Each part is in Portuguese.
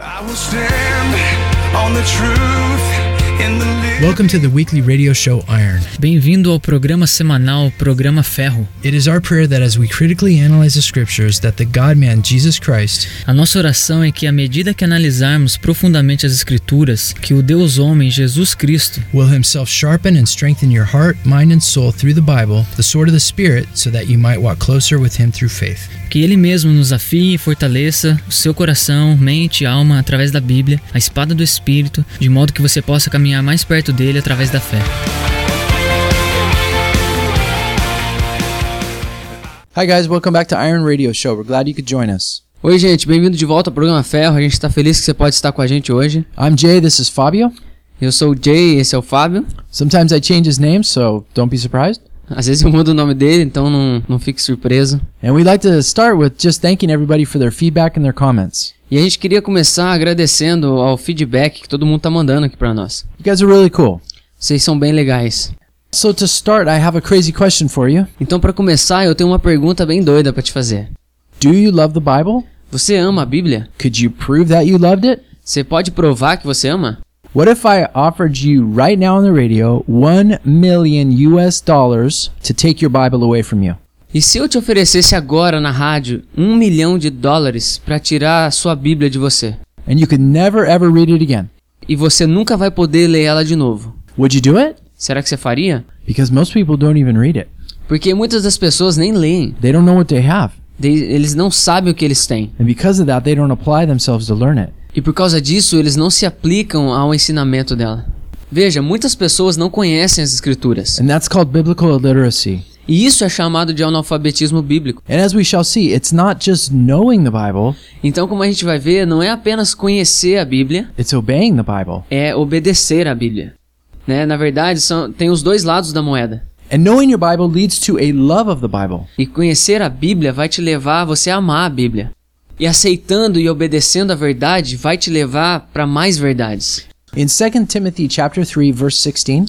I will stand on the truth. Welcome to the weekly radio show Iron. Bem-vindo ao programa semanal Programa Ferro. It is our prayer that as we critically analyze the scriptures that the God-man Jesus Christ A nossa oração é que à medida que analisarmos profundamente as escrituras, que o Deus homem Jesus Cristo will himself sharpen and strengthen your heart, mind and soul through the Bible, the sword of the spirit, so that you might walk closer with him through faith. que ele mesmo nos afie e fortaleça o seu coração, mente e alma através da Bíblia, a espada do Espírito, de modo que você possa caminhar mais perto dele através da fé. Hi guys, welcome back to Iron Radio Show. We're glad you could join us. Oi, gente, bem-vindo de volta ao programa Ferro. A gente está feliz que você pode estar com a gente hoje. I'm Jay, this is Fabio. Eu sou o Jay, esse é o Fábio. Sometimes I change his name, so don't be surprised. Às vezes eu mudo o nome dele, então não, não fique surpreso. And we'd like to start with just thanking everybody for their feedback and their comments. E a gente queria começar agradecendo ao feedback que todo mundo tá mandando aqui pra nós. You guys are really cool. Vocês são bem legais. So to start, I have a crazy question for you. Então, pra começar, eu tenho uma pergunta bem doida pra te fazer. Do you love the Bible? Você ama a Bíblia? Could you prove that you loved it? Você pode provar que você ama? What if I offered you right now on the radio 1 million US dollars to take your Bible away from you? E se eu te oferecesse agora na rádio um milhão de dólares pra tirar a sua Bíblia de você? And you could never ever read it again. E você nunca vai poder ler ela de novo? Would you do it? Será que você faria? Because most people don't even read it. Porque muitas das pessoas nem leem. They don't know what they have. De- eles não sabem o que eles têm. And because of that, they don't apply themselves to learn it. E por causa disso, eles não se aplicam ao ensinamento dela. Veja, muitas pessoas não conhecem as escrituras. And that's called biblical illiteracy. E isso é chamado de analfabetismo bíblico. And as we shall see, it's not just knowing the Bible, Então, como a gente vai ver, não é apenas conhecer a Bíblia, it's obeying the Bible. é obedecer a Bíblia. Né? Na verdade, são, tem os dois lados da moeda. And knowing your Bible leads to a love of the Bible. E conhecer a Bíblia vai te levar a você amar a Bíblia. E aceitando e obedecendo a verdade vai te levar para mais verdades. In 2 Timothy chapter 3 verse 16,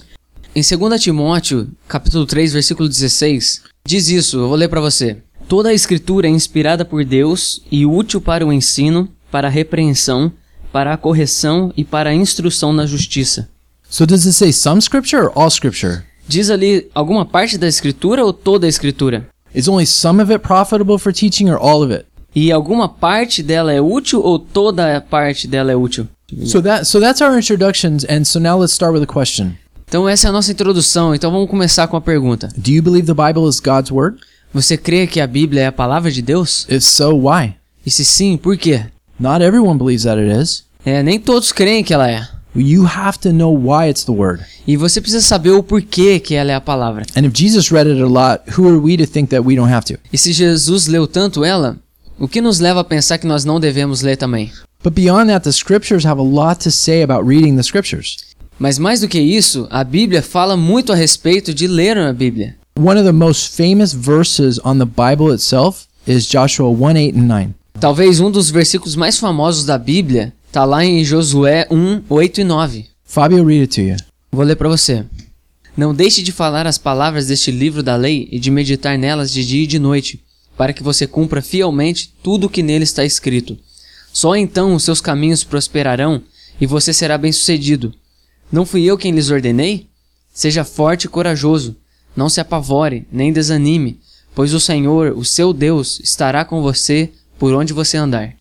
Em 2 Timóteo, capítulo 3, versículo 16, diz isso, eu vou ler para você. Toda a escritura é inspirada por Deus e útil para o ensino, para a repreensão, para a correção e para a instrução na justiça. so does it say some scripture or all scripture? Diz ali alguma parte da escritura ou toda a escritura? Is only some of it profitable for teaching or all of it? E alguma parte dela é útil ou toda a parte dela é útil? So that so that's our introductions and so now let's start with a question. Então essa é a nossa introdução, então vamos começar com a pergunta. Do you believe the Bible is God's word? Você crê que a Bíblia é a palavra de Deus? If so, why? E se sim, por quê? Not everyone believes that it is. É, nem todos creem que ela é. You have to know why it's the word. E você precisa saber o porquê que ela é a palavra. And if Jesus read it a lot, who are we to think that we don't have to? E se Jesus leu tanto ela, o que nos leva a pensar que nós não devemos ler também? But beyond that, the scriptures have a lot to say about reading the scriptures. Mas mais do que isso, a Bíblia fala muito a respeito de ler a Bíblia. One of the most famous verses on the Bible itself is Joshua 1 8 and 9. Talvez um dos versículos mais famosos da Bíblia está lá em Josué 1, 8 e 9. Fabio, read it to you. Vou ler para você. Não deixe de falar as palavras deste livro da lei e de meditar nelas de dia e de noite, para que você cumpra fielmente tudo o que nele está escrito. Só então os seus caminhos prosperarão e você será bem-sucedido. Não fui eu quem lhes ordenei? Seja forte e corajoso. Não se apavore, nem desanime, pois o Senhor, o seu Deus, estará com você por onde você andar.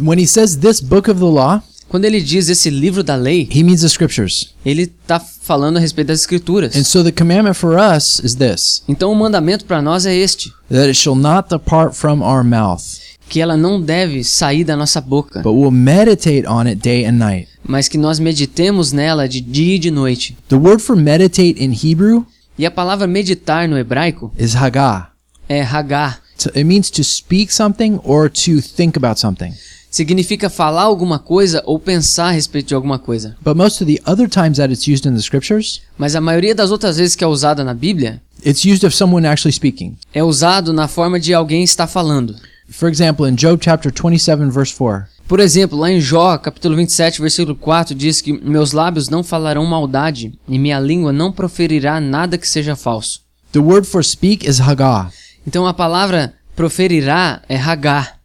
When he says this book of the law, Quando ele diz esse livro da lei, he means the scriptures. ele está falando a respeito das escrituras. And so the commandment for us is this Então o mandamento para nós é este: that it shall not depart from our mouth, que ela não deve sair da nossa boca, but we'll meditate on it day and night. mas que nós meditemos nela de dia e de noite. The word for meditate in Hebrew E a palavra meditar no hebraico is hagah. é hagar. So it means to speak something or to think about something. Significa falar alguma coisa ou pensar a respeito de alguma coisa. But most of the other times that it's used in the scriptures, Mas a maioria das outras vezes que é usada na Bíblia it's used of someone actually speaking. é usado na forma de alguém estar falando. For example, in Job chapter 27, verse 4, Por exemplo, lá em Jó, capítulo 27, versículo 4, diz que meus lábios não falarão maldade e minha língua não proferirá nada que seja falso. the word for speak is hagah. Então a palavra proferirá é hagar.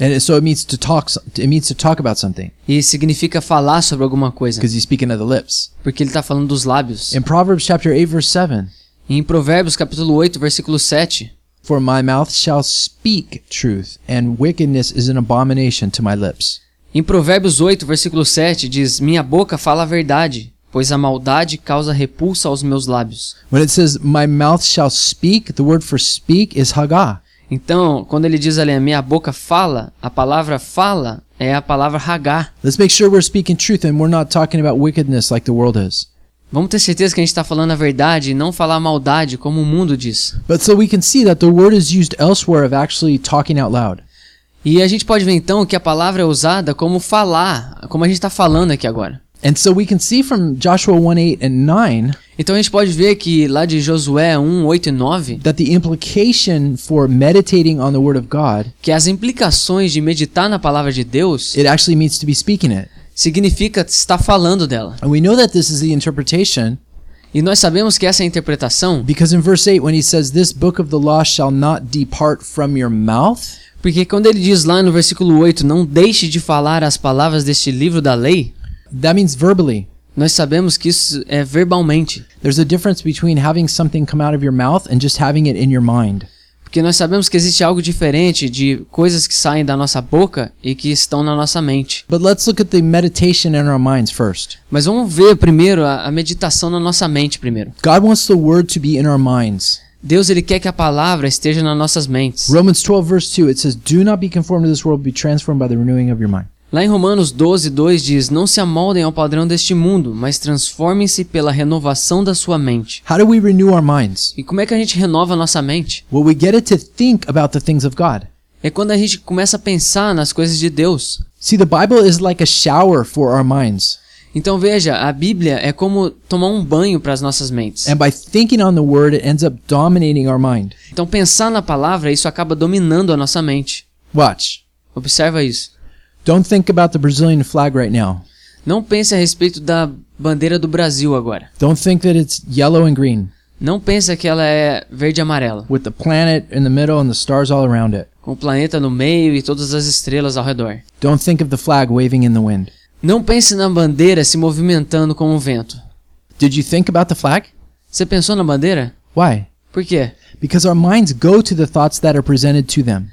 And so it means to talk. It means to talk about something E significa falar sobre alguma coisa. because he's speaking of the lips. Porque ele está falando dos lábios. In Proverbs chapter eight verse seven, E em Provérbios capítulo 8, versículo 7. For my mouth shall speak truth, and wickedness is an abomination to my lips. Em Provérbios 8, versículo 7 diz: Minha boca fala a verdade, pois a maldade causa repulsa aos meus lábios. When it says my mouth shall speak, the word for speak is hagah. Então, quando ele diz ali, a minha boca fala, a palavra fala é a palavra hagá. Let's make sure we're speaking truth and we're not talking about wickedness like the world is. Vamos ter certeza que a gente está falando a verdade e não falar maldade, como o mundo diz. But so we can see that the word is used elsewhere of actually talking out loud. E a gente pode ver então que a palavra é usada como falar, como a gente está falando aqui agora. And so we can see from Joshua 1 8 and 9 Então a gente pode ver que lá de Josué 1, 8 e 9, that the implication for meditating on the word of God, que as implicações de meditar na palavra de Deus it actually means to be speaking it. Significa estar falando dela. And we know that this is the interpretation E nós sabemos que essa é a interpretação, because in verse 8 when he says this book of the law shall not depart from your mouth, porque quando ele diz lá no versículo 8, não deixe de falar as palavras deste livro da lei, that means verbally. nós sabemos que isso é verbalmente. There's a difference between having something come out of your mouth and just having it in your mind. Porque nós sabemos que existe algo diferente de coisas que saem da nossa boca e que estão na nossa mente. But let's look at the meditation in our minds first. Mas vamos ver primeiro a, a meditação na nossa mente primeiro. God wants the word to be in our minds. Deus ele quer que a palavra esteja nas nossas mentes. Romans 12 verse 2 it says do not be conformed to this world be transformed by the renewing of your mind. Lá em Romanos 12, 2 diz: Não se amoldem ao padrão deste mundo, mas transformem-se pela renovação da sua mente. How do we renew our minds? E como é que a gente renova a nossa mente? Well, we get it to think about the things of God. É quando a gente começa a pensar nas coisas de Deus. See, the Bible is like a shower for our minds. Então veja, a Bíblia é como tomar um banho para as nossas mentes. And by thinking on the word, it ends up dominating our mind. Então pensar na palavra, isso acaba dominando a nossa mente. Watch. Observa isso. Don't think about the Brazilian flag right now. Não pense a respeito da bandeira do Brasil agora. Don't think that it's yellow and green Não pense que ela é verde e amarela, with the planet in the middle and the stars all around it. com o planeta no meio e todas as estrelas ao redor. Don't think of the flag waving in the wind. Não pense na bandeira se movimentando com o vento. Did you think about the flag? Você pensou na bandeira? Why? Por quê? Because our minds go to the thoughts that are presented to them.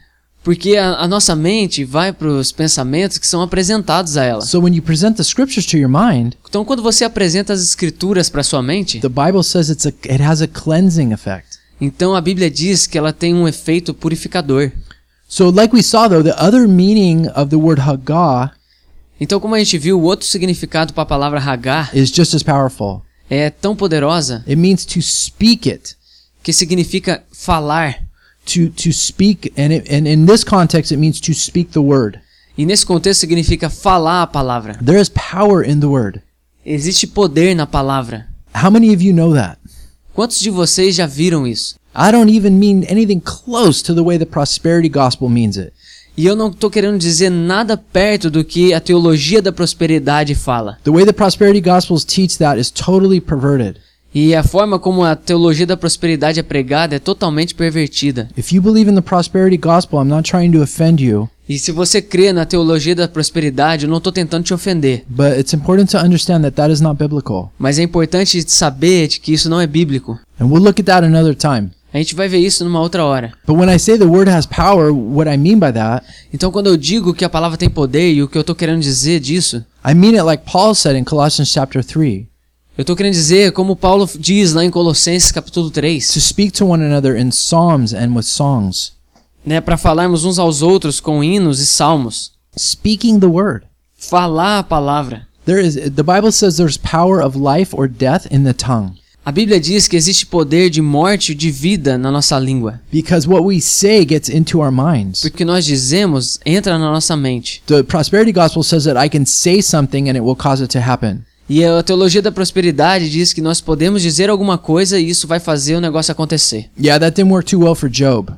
Porque a, a nossa mente vai para os pensamentos que são apresentados a ela. So when you present the scriptures to your mind, Então, quando você apresenta as escrituras para sua mente, the Bible says it's a it has a cleansing effect. então a Bíblia diz que ela tem um efeito purificador. So like we saw though, the other meaning of the word Então, como a gente viu, o outro significado para a palavra hagar is just as powerful. é tão poderosa It means to speak it, que significa falar. To to speak, and it, and in this context, it means to speak the word. E nesse contexto significa falar a palavra. There is power in the word. Existe poder na palavra. How many of you know that? Quantos de vocês já viram isso? I don't even mean anything close to the way the prosperity gospel means it. E eu não estou querendo dizer nada perto do que a teologia da prosperidade fala. The way the prosperity gospels teach that is totally perverted. E a forma como a teologia da prosperidade é pregada é totalmente pervertida. If you believe in the prosperity gospel, I'm not trying to offend you, E se você crê na teologia da prosperidade, eu não estou tentando te ofender. but it's important to understand that that is not biblical. Mas é importante saber que isso não é bíblico. And we'll look at that another time. A gente vai ver isso numa outra hora. But when I say the word has power, what I mean by that, Então, quando eu digo que a palavra tem poder e o que eu estou querendo dizer disso, I mean it like Paul said in Colossians chapter 3, eu estou querendo dizer, como Paulo diz lá em Colossenses capítulo 3, to speak to one another in psalms and with songs, né, para falarmos uns aos outros com hinos e salmos. speaking the word. Falar a palavra. There is the Bible says there's power of life or death in the tongue. A Bíblia diz que existe poder de morte e de vida na nossa língua. Because what we say gets into our minds. Porque nós dizemos entra na nossa mente. The prosperity gospel says that I can say something and it will cause it to happen. E a teologia da prosperidade diz que nós podemos dizer alguma coisa e isso vai fazer o negócio acontecer. Yeah, that didn't work too well for Job.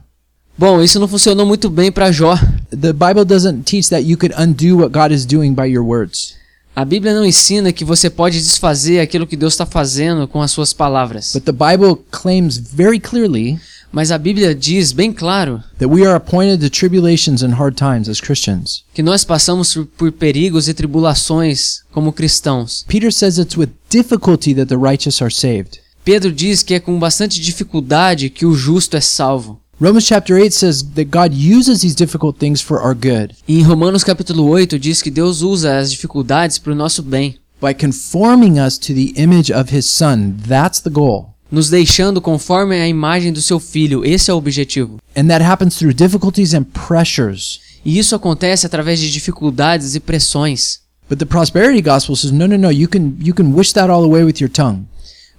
Bom, isso não funcionou muito bem para Jó. The Bible doesn't teach that you could undo what God is doing by your words. A Bíblia não ensina que você pode desfazer aquilo que Deus está fazendo com as suas palavras. But the Bible claims very clearly Mas a Bíblia diz bem claro that we are appointed to tribulations and hard times as Christians. que nós passamos por- perigos e tribulações como cristãos. Peter says it's with difficulty that the righteous are saved. Pedro diz que é com bastante dificuldade que o justo é salvo. Romans chapter 8 says that God uses these difficult things for our good em Romanos capítulo 8 diz que Deus usa as dificuldades para o nosso bem, by conforming us to the image of his son. That's the goal. Nos deixando conforme a imagem do seu filho. Esse é o objetivo. And that happens through difficulties and pressures. E isso acontece através de dificuldades e pressões. But the prosperity gospel says no no no you can you can wish that all away with your tongue.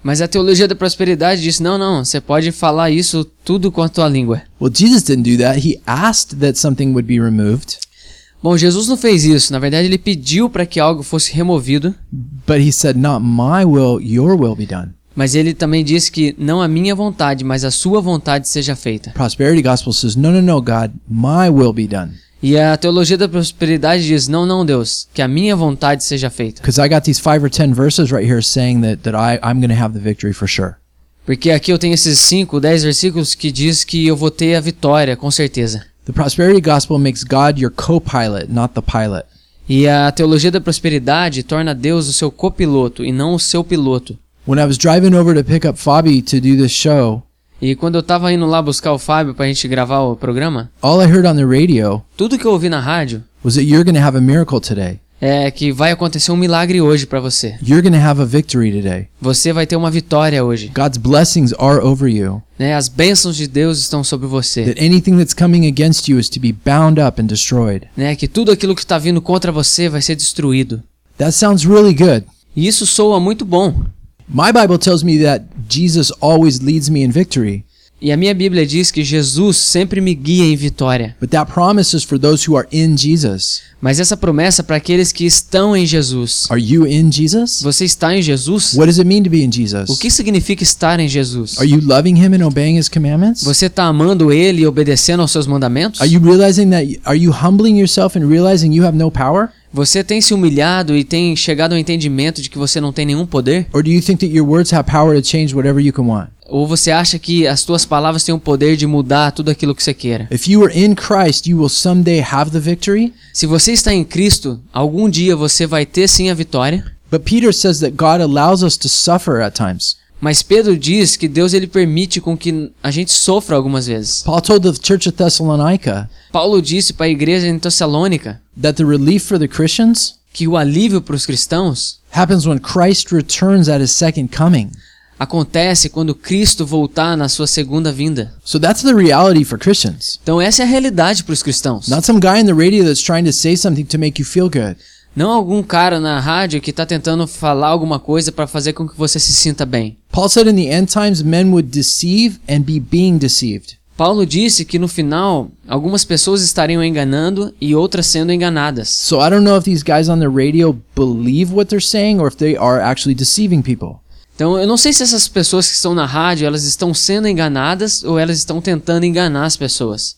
Mas a teologia da prosperidade diz: não, não, você pode falar isso tudo com a tua língua. Well, Jesus didn't do that. He asked that something would be removed, Bom, Jesus não fez isso. Na verdade, ele pediu para que algo fosse removido, but he said not my will, your will be done. Mas ele também disse que não a minha vontade, mas a sua vontade seja feita. Prosperity gospel says no no no God, my will be done. E a teologia da prosperidade diz: não, não, Deus, que a minha vontade seja feita. Because I got these 5 or 10 verses right here saying that that I I'm going to have the victory for sure. Porque aqui eu tenho esses 5, 10 versículos que diz que eu vou ter a vitória, com certeza. The prosperity gospel makes God your co-pilot, not the pilot. E a teologia da prosperidade torna Deus o seu copiloto e não o seu piloto. When I was driving over to pick up Fabi to do this show, E quando eu tava indo lá buscar o Fábio pra gente gravar o programa, all I heard on the radio tudo que eu ouvi na rádio was that you're going to have a miracle today. é que vai acontecer um milagre hoje pra você. You're to have a victory today. Você vai ter uma vitória hoje. God's blessings are over you. Né? As bênçãos de Deus estão sobre você. That anything that's coming against you is to be bound up and destroyed. Né? Que tudo aquilo que está vindo contra você vai ser destruído. That sounds really good. E isso soa muito bom. My Bible tells me that Jesus always leads me in victory, E a minha Bíblia diz que Jesus sempre me guia em vitória. but that promise is for those who are in Jesus. Mas essa promessa é para aqueles que estão em Jesus. Are you in Jesus? Você está em Jesus? What does it mean to be in Jesus? O que significa estar em Jesus? Are you loving him and obeying his commandments? Você está amando Ele e obedecendo aos seus mandamentos? Are you realizing that are you humbling yourself and realizing you have no power? Você tem se humilhado e tem chegado ao entendimento de que você não tem nenhum poder? Ou você acha que as tuas palavras têm o poder de mudar tudo aquilo que você queira? Christ. Se você está em Cristo, algum dia você vai ter sim a vitória. Mas Pedro diz que Deus ele permite com que a gente sofra algumas vezes. Paulo disse para a igreja em Tessalônica that the relief for the Christians que o alívio para os cristãos happens when Christ returns at his second coming. acontece quando Cristo voltar na sua segunda vinda. So that's the reality for Christians. Então essa é a realidade para os cristãos. Not some guy on the radio that's trying to say something to make you feel good. Não algum cara na rádio que está tentando falar alguma coisa para fazer com que você se sinta bem. Paul said in the end times men would deceive and be being deceived. Paulo disse que no final algumas pessoas estariam enganando e outras sendo enganadas. So I don't know if these guys on the radio believe what they're saying or if they are actually deceiving people. Então eu não sei se essas pessoas que estão na rádio elas estão sendo enganadas ou elas estão tentando enganar as pessoas.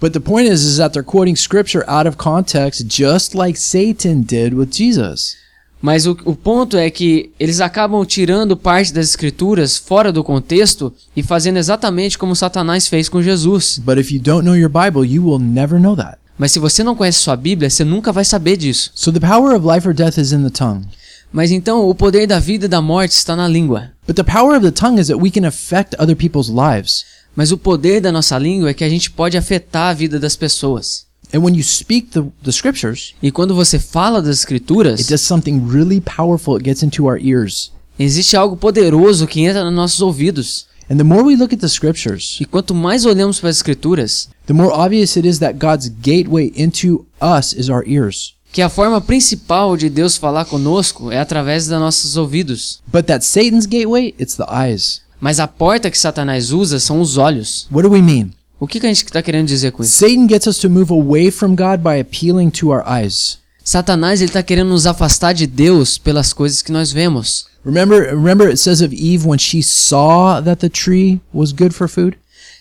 But the point is is that they're quoting scripture out of context just like Satan did with Jesus. Mas o, o ponto é que eles acabam tirando parte das escrituras fora do contexto e fazendo exatamente como Satanás fez com Jesus. But if you don't know your Bible, you will never know that. Mas se você não conhece sua Bíblia, você nunca vai saber disso. So the power of life or death is in the tongue. Mas então o poder da vida e da morte está na língua. But the power of the tongue is that we can affect other people's lives. Mas o poder da nossa língua é que a gente pode afetar a vida das pessoas. And when you speak the, the scriptures, E quando você fala das escrituras, it does something really powerful. It gets into our ears. existe algo poderoso que entra nos nossos ouvidos. And the more we look at the scriptures, E quanto mais olhamos para as escrituras, the more obvious it is that God's gateway into us is our ears. que a forma principal de Deus falar conosco é através dos nossos ouvidos. But that Satan's gateway, it's the eyes. Mas a porta que Satanás usa são os olhos. What do we mean? O que, que a gente está querendo dizer com isso? Satan gets us to move away from God by appealing to our eyes. Satanás ele está querendo nos afastar de Deus pelas coisas que nós vemos. Remember, remember it says of Eve when she saw that the tree was good for food?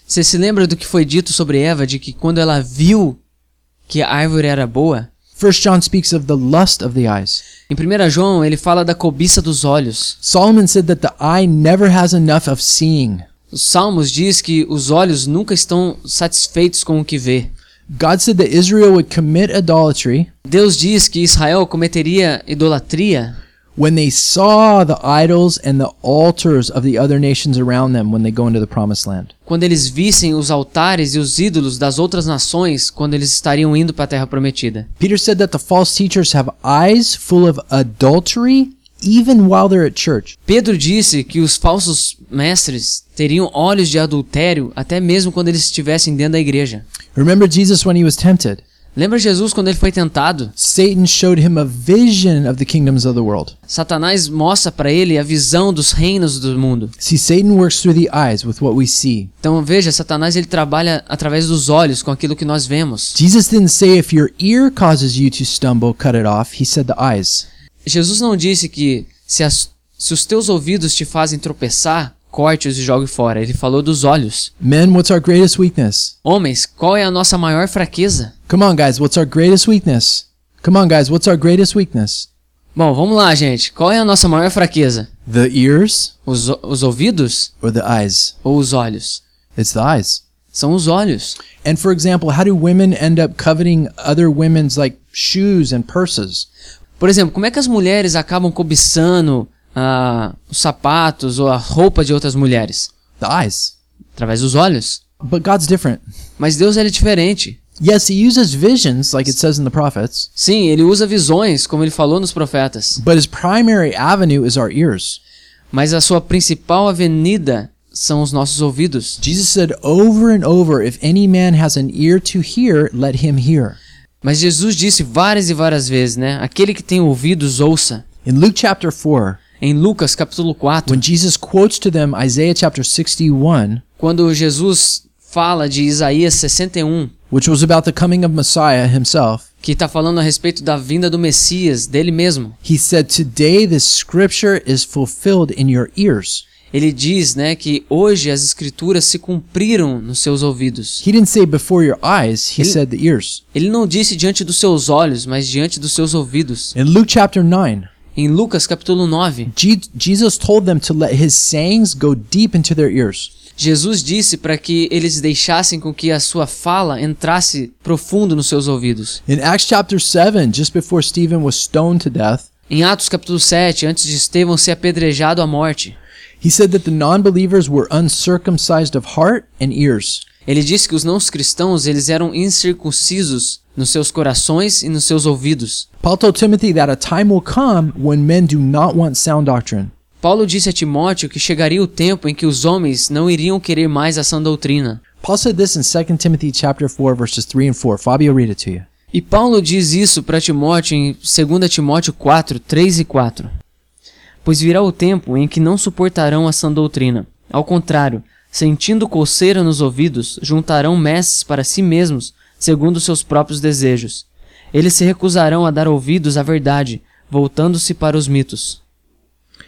Você se lembra do que foi dito sobre Eva, de que quando ela viu que a árvore era boa? First John speaks of the lust of the eyes. Em 1 João ele fala da cobiça dos olhos. Solomon said that the eye never has enough of seeing. Os Salmos diz que os olhos nunca estão satisfeitos com o que vê. God said that Israel would commit idolatry Deus diz que Israel cometeria idolatria when they saw the idols and the altars of the other nations around them when they go into the promised land. quando eles vissem os altares e os ídolos das outras nações quando eles estariam indo para a terra prometida. Peter said that the false teachers have eyes full of adultery even while they're at church. Pedro disse que os falsos mestres teriam olhos de adultério até mesmo quando eles estivessem dentro da igreja. Remember Jesus when he was tempted? Lembra Jesus quando ele foi tentado? Satan showed him a vision of the kingdoms of the world. Satanás mostra para ele a visão dos reinos do mundo. See, Satan works through the eyes with what we see. Então veja, Satanás ele trabalha através dos olhos com aquilo que nós vemos. Jesus didn't say if your ear causes you to stumble, cut it off. He said the eyes. Jesus não disse que se, as- se os teus ouvidos te fazem tropeçar, corte-os e jogue fora. Ele falou dos olhos. Men, what's our greatest weakness? Homens, qual é a nossa maior fraqueza? Come on, guys, what's our greatest weakness? Come on, guys, what's our greatest weakness? Bom, vamos lá, gente. Qual é a nossa maior fraqueza? The ears Os, os ouvidos or the eyes? ou os olhos? It's the eyes. São os olhos. And for example, how do women end up coveting other women's like shoes and purses? Por exemplo, como é que as mulheres acabam cobiçando ah, os sapatos ou a roupa de outras mulheres? The eyes. Através dos olhos. But God's different. Mas Deus ele é diferente. Yes, he uses visions like it says in the prophets, Sim, ele usa visões, como ele falou nos profetas. but his primary avenue is our ears. Mas a sua principal avenida são os nossos ouvidos. Jesus said over and over, if any man has an ear to hear, let him hear. Mas Jesus disse várias e várias vezes, né? Aquele que tem ouvidos, ouça. In Luke chapter 4, Em Lucas capítulo 4, when Jesus quotes to them Isaiah chapter 61, quando Jesus fala de Isaías 61, which was about the coming of Messiah himself, que está falando a respeito da vinda do Messias, dele mesmo. he said, Today this scripture is fulfilled in your ears. Ele diz, né, que hoje as escrituras se cumpriram nos seus ouvidos. He didn't say before your eyes, he Ele- said the ears. Ele não disse diante dos seus olhos, mas diante dos seus ouvidos. In Luke chapter 9, Em Lucas capítulo 9, Je- Jesus told them to let his sayings go deep into their ears. Jesus disse para que eles deixassem com que a sua fala entrasse profundo nos seus ouvidos. In Acts chapter 7, just before Stephen was stoned to death, Em Atos capítulo 7, antes de Estevão ser apedrejado à morte, he said that the non believers were uncircumcised of heart and ears. ele disse que os não cristãos eles eram incircuncisos nos seus corações e nos seus ouvidos. Paul told Timothy that a time will come when men do not want sound doctrine. Paulo disse a Timóteo que chegaria o tempo em que os homens não iriam querer mais a sã doutrina. Paul said this in 2 Timothy chapter 4 verses 3 and 4. Fabio read it to you. E Paulo diz isso para Timóteo em 2 Timóteo 4, 3 e 4. Pois virá o tempo em que não suportarão a sã doutrina. Ao contrário, sentindo coceira nos ouvidos, juntarão mestres para si mesmos, segundo seus próprios desejos. Eles se recusarão a dar ouvidos à verdade, voltando-se para os mitos.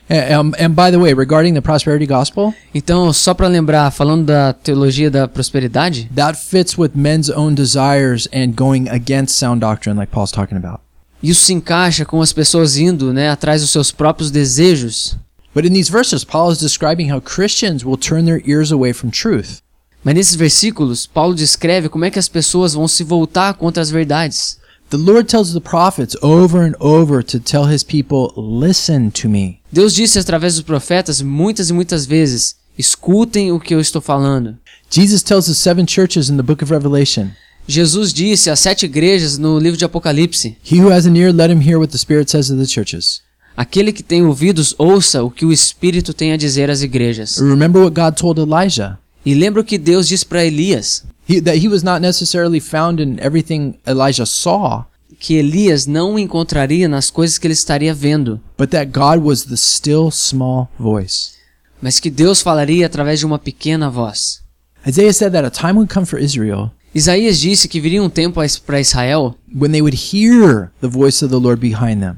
And, um, and by the way, regarding the prosperity gospel, Então, só para lembrar, falando da teologia da prosperidade, that fits with men's own desires and going against sound doctrine, like Paul's talking about. Isso se encaixa com as pessoas indo né, atrás dos seus próprios desejos. But in these verses, Paul is describing how Christians will turn their ears away from truth. Mas nesses versículos, Paulo descreve como é que as pessoas vão se voltar contra as verdades. The Lord tells the prophets over and over to tell his people, Listen to me. Deus disse através dos profetas muitas e muitas vezes: escutem o que eu estou falando. Jesus tells the seven churches in the book of Revelation, Jesus disse às sete igrejas no livro de Apocalipse: He who has an ear, let him hear what the Spirit says to the churches. Aquele que tem ouvidos, ouça o que o Espírito tem a dizer às igrejas. Remember what God told Elijah. E lembra o que Deus disse para Elias: He, that he was not necessarily found in everything Elijah saw, que Elias não encontraria nas coisas que ele estaria vendo, but that God was the still small voice. mas que Deus falaria através de uma pequena voz. Isaiah said that a time would come for Israel Isaías disse que viria um tempo para Israel when they would hear the voice of the Lord behind them,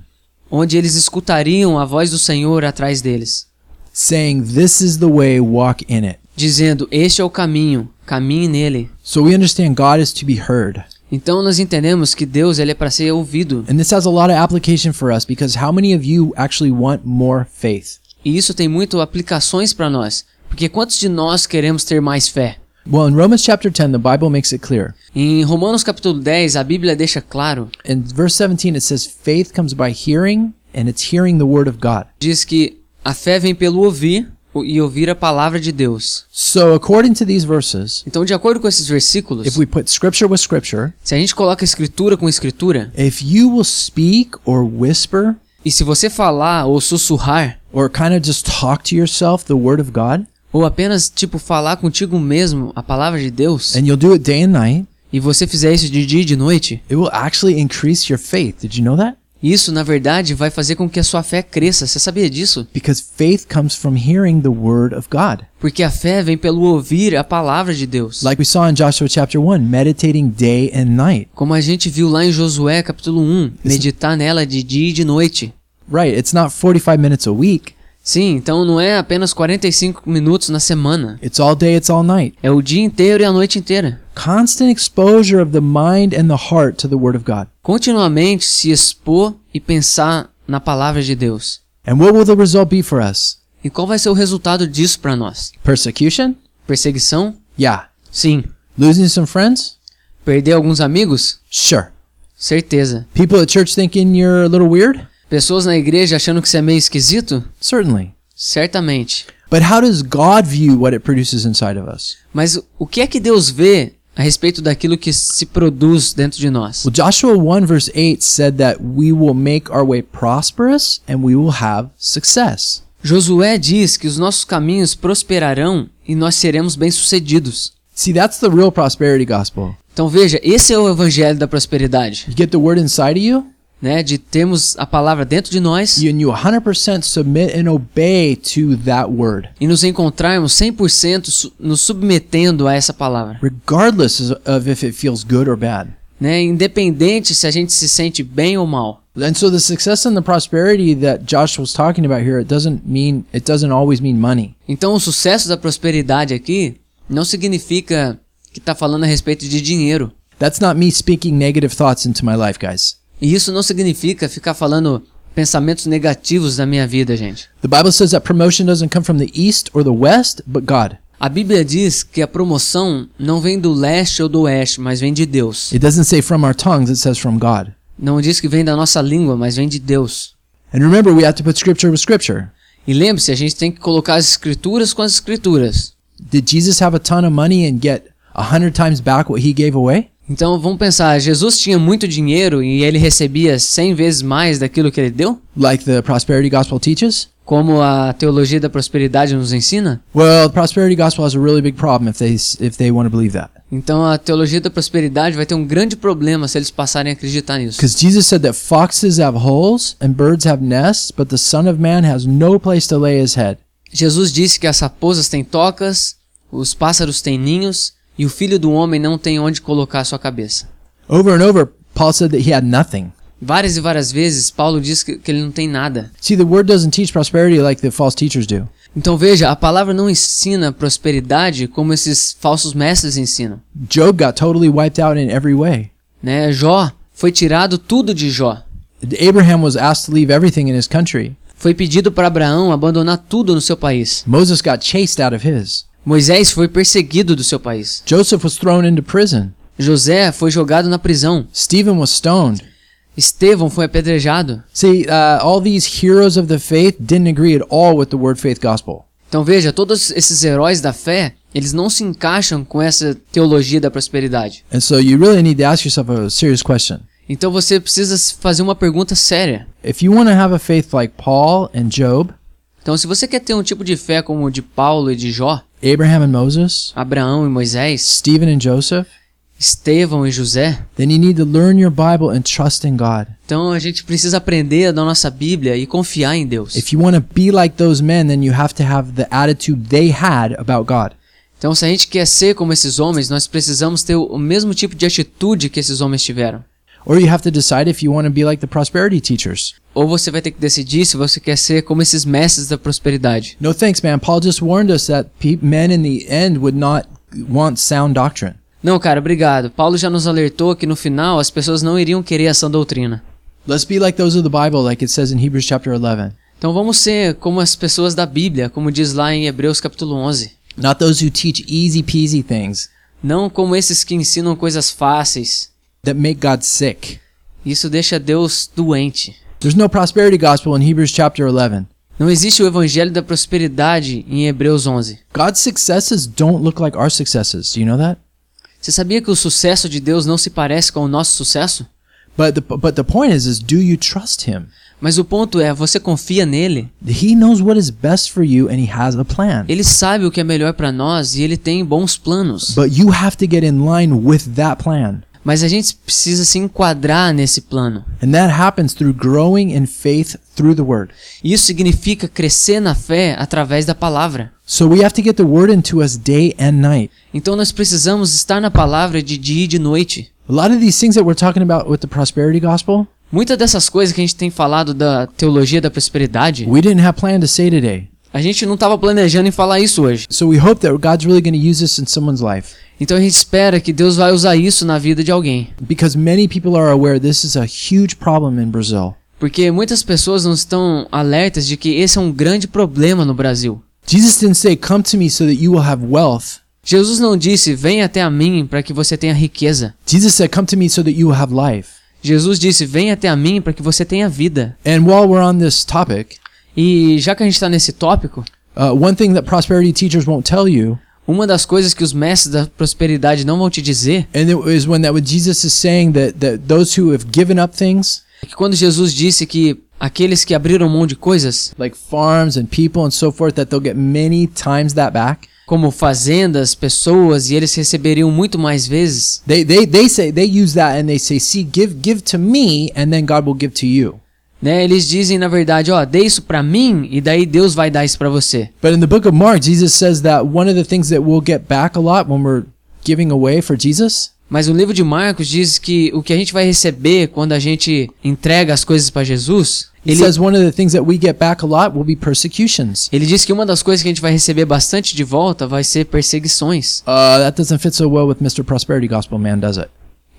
onde eles escutariam a voz do Senhor atrás deles, saying, This is the way, walk in it. dizendo: Este é o caminho, caminhe nele. So we understand God is to be heard. Então nós entendemos que Deus ele é para ser ouvido. And this has a lot of application for us because how many of you actually want more faith? E isso tem muito aplicações para nós, Porque quantos de nós queremos ter mais fé? Well, in Romans chapter 10, the Bible makes it clear. Em Romanos capítulo 10, a Bíblia deixa claro, In verse 17, it says, Faith comes by hearing, and it's hearing the word of God. diz que a fé vem pelo ouvir e ouvir a palavra de Deus. So, according to these verses, Então, de acordo com esses versículos, if we put scripture with scripture, se a gente coloca escritura com escritura, if you will speak or whisper e se você falar ou sussurrar, or kind of just talk to yourself the word of God, ou apenas tipo falar contigo mesmo a palavra de Deus, and you'll do it day and night, e você fizer isso de dia e de noite, it will actually increase your faith. Did you know that? isso na verdade vai fazer com que a sua fé cresça. Você sabia disso? Because faith comes from hearing the word of God. Porque a fé vem pelo ouvir a palavra de Deus. Like we saw in Joshua chapter 1, meditating day and night. Como a gente viu lá em Josué capítulo 1, meditar nela de dia e de noite. Right, it's not 45 minutes a week, Sim, então não é apenas 45 minutos na semana. it's all day, it's all night. É o dia inteiro e a noite inteira. Constant exposure of the mind and the heart to the word of God. Continuamente se expor e pensar na palavra de Deus. And what will the result be for us? E qual vai ser o resultado disso para nós? Persecution? Perseguição? Yeah. Sim. Losing some friends? Perder alguns amigos? Sure. Certeza. People at church thinking you're a little weird? Pessoas na igreja achando que você é meio esquisito? Certainly. Certamente. But how does God view what it produces inside of us? Mas o que é que Deus vê a respeito daquilo que se produz dentro de nós? Well, Joshua 1 verse 8 said that we will make our way prosperous and we will have success. Josué diz que os nossos caminhos prosperarão e nós seremos bem-sucedidos. See, that's the real prosperity gospel. Então veja, esse é o evangelho da prosperidade, You get the word inside of you, né? De termos a palavra dentro de nós you, and you 100% submit and obey to that word, e nos encontrarmos 100% su- nos submetendo a essa palavra, regardless of if it feels good or bad. né? Independente se a gente se sente bem ou mal. And so the success and the prosperity that Joshua was talking about here, it doesn't mean it doesn't always mean money. Então o sucesso da prosperidade aqui não significa que está falando a respeito de dinheiro. That's not me speaking negative thoughts into my life, guys. E isso não significa ficar falando pensamentos negativos da minha vida, gente. The Bible says that promotion doesn't come from the east or the west, but God. A Bíblia diz que a promoção não vem do leste ou do oeste, mas vem de Deus. It doesn't say from our tongues, it says from God. Não diz que vem da nossa língua, mas vem de Deus. And remember, we have to put scripture with scripture. E lembre-se, a gente tem que colocar as escrituras com as escrituras. Did Jesus have a ton of money and get a hundred times back what he gave away? Então vamos pensar, Jesus tinha muito dinheiro e ele recebia 100 vezes mais daquilo que ele deu? Like the prosperity gospel teaches? Como a teologia da prosperidade nos ensina? Well, the prosperity gospel has a really big problem if they if they want to believe that. Então a teologia da prosperidade vai ter um grande problema se eles passarem a acreditar nisso. Because Jesus said that foxes have holes and birds have nests, but the Son of Man has no place to lay his head. Jesus disse que as raposas têm tocas, os pássaros têm ninhos e o filho do homem não tem onde colocar sua cabeça. Over and over, Paul said that he had nothing. Várias e várias vezes Paulo diz que, que ele não tem nada. See, the word doesn't teach prosperity like the false teachers do. Então veja, a palavra não ensina prosperidade como esses falsos mestres ensinam. Job got totally wiped out in every way. Né? Jó foi tirado tudo de Jó. Abraham was asked to leave everything in his country. Foi pedido para Abraão abandonar tudo no seu país. Moses got chased out of his. Moisés foi perseguido do seu país. Joseph was thrown into prison. José foi jogado na prisão. Stephen was stoned. Estevão foi apedrejado. See, uh, all these heroes of the faith didn't agree at all with the word faith gospel. Então veja, todos esses heróis da fé, eles não se encaixam com essa teologia da prosperidade. And so you really need to ask yourself a serious question. Então você precisa fazer uma pergunta séria. If you want to have a faith like Paul and Job, Então se você quer ter um tipo de fé como o de Paulo e de Jó, Abraham and Moses, Abraão e Moisés, Stephen and Joseph, Estevão e José, then you need to learn your Bible and trust in God. então a gente precisa aprender da nossa Bíblia e confiar em Deus. If you want to be like those men, then you have to have the attitude they had about God. Então se a gente quer ser como esses homens, nós precisamos ter o mesmo tipo de atitude que esses homens tiveram. Or you have to decide if you want to be like the prosperity teachers. Ou você vai ter que decidir se você quer ser como esses mestres da prosperidade. No thanks, man. Paul just warned us that men in the end would not want sound doctrine. Não, cara, obrigado. Paulo já nos alertou que no final as pessoas não iriam querer essa doutrina. Let's be like those of the Bible, like it says in Hebrews chapter 11. Então vamos ser como as pessoas da Bíblia, como diz lá em Hebreus capítulo 11. Not those who teach easy peasy things Não como esses que ensinam coisas fáceis. That make God sick. Isso deixa Deus doente. There's no prosperity gospel in Hebrews chapter 11. Não existe o evangelho da prosperidade em Hebreus 11. God's successes don't look like our successes. Do you know that? Você sabia que o sucesso de Deus não se parece com o nosso sucesso? But the but the point is is do you trust him? Mas o ponto é, você confia nele? He knows what is best for you and he has a plan. Ele sabe o que é melhor para nós e ele tem bons planos. But you have to get in line with that plan. Mas a gente precisa se enquadrar nesse plano. And that happens through growing in faith through the word. E Isso significa crescer na fé através da palavra. So we have to get the word into us day and night. Então nós precisamos estar na palavra de dia e de noite. A lot of these things that we're talking about with the prosperity gospel, Muitas dessas coisas que a gente tem falado da teologia da prosperidade, we didn't have planned to say today. a gente não estava planejando em falar isso hoje. So really Então a gente espera que Deus vai usar isso na vida de alguém. because many people are aware this is a huge problem in Brazil. Porque muitas pessoas não estão alertas de que esse é um grande problema no Brasil. Jesus didn't say, "Come to me so that you will have wealth." Jesus não disse, venha até a mim para que você tenha riqueza. Jesus said, "Come to me so that you will have life." Jesus disse, venha até a mim para que você tenha vida. And while we're on this topic, E já que a gente está nesse tópico, uh, one thing that prosperity teachers won't tell you, uma das coisas que os mestres da prosperidade não vão te dizer and it is when that when Jesus is saying that that those who have given up things é que quando Jesus disse que aqueles que abriram mão de coisas, like farms and people and so forth, that they'll get many times that back. como fazendas, pessoas, e eles receberiam muito mais vezes, They they they say they use that and they say, "See, give give to me, and then God will give to you." Né? Eles dizem na verdade, ó, dê isso para mim e daí Deus vai dar isso para você. But in the book of Mark, Jesus says that one of the things that we'll get back a lot when we're giving away for Jesus Mas o livro de Marcos diz que o que a gente vai receber quando a gente entrega as coisas para Jesus, ele, says one of the things that we get back a lot will be persecutions. ele diz que uma das coisas que a gente vai receber bastante de volta vai ser perseguições. Uh, that doesn't fit so well with Mr. Prosperity Gospel Man, does it?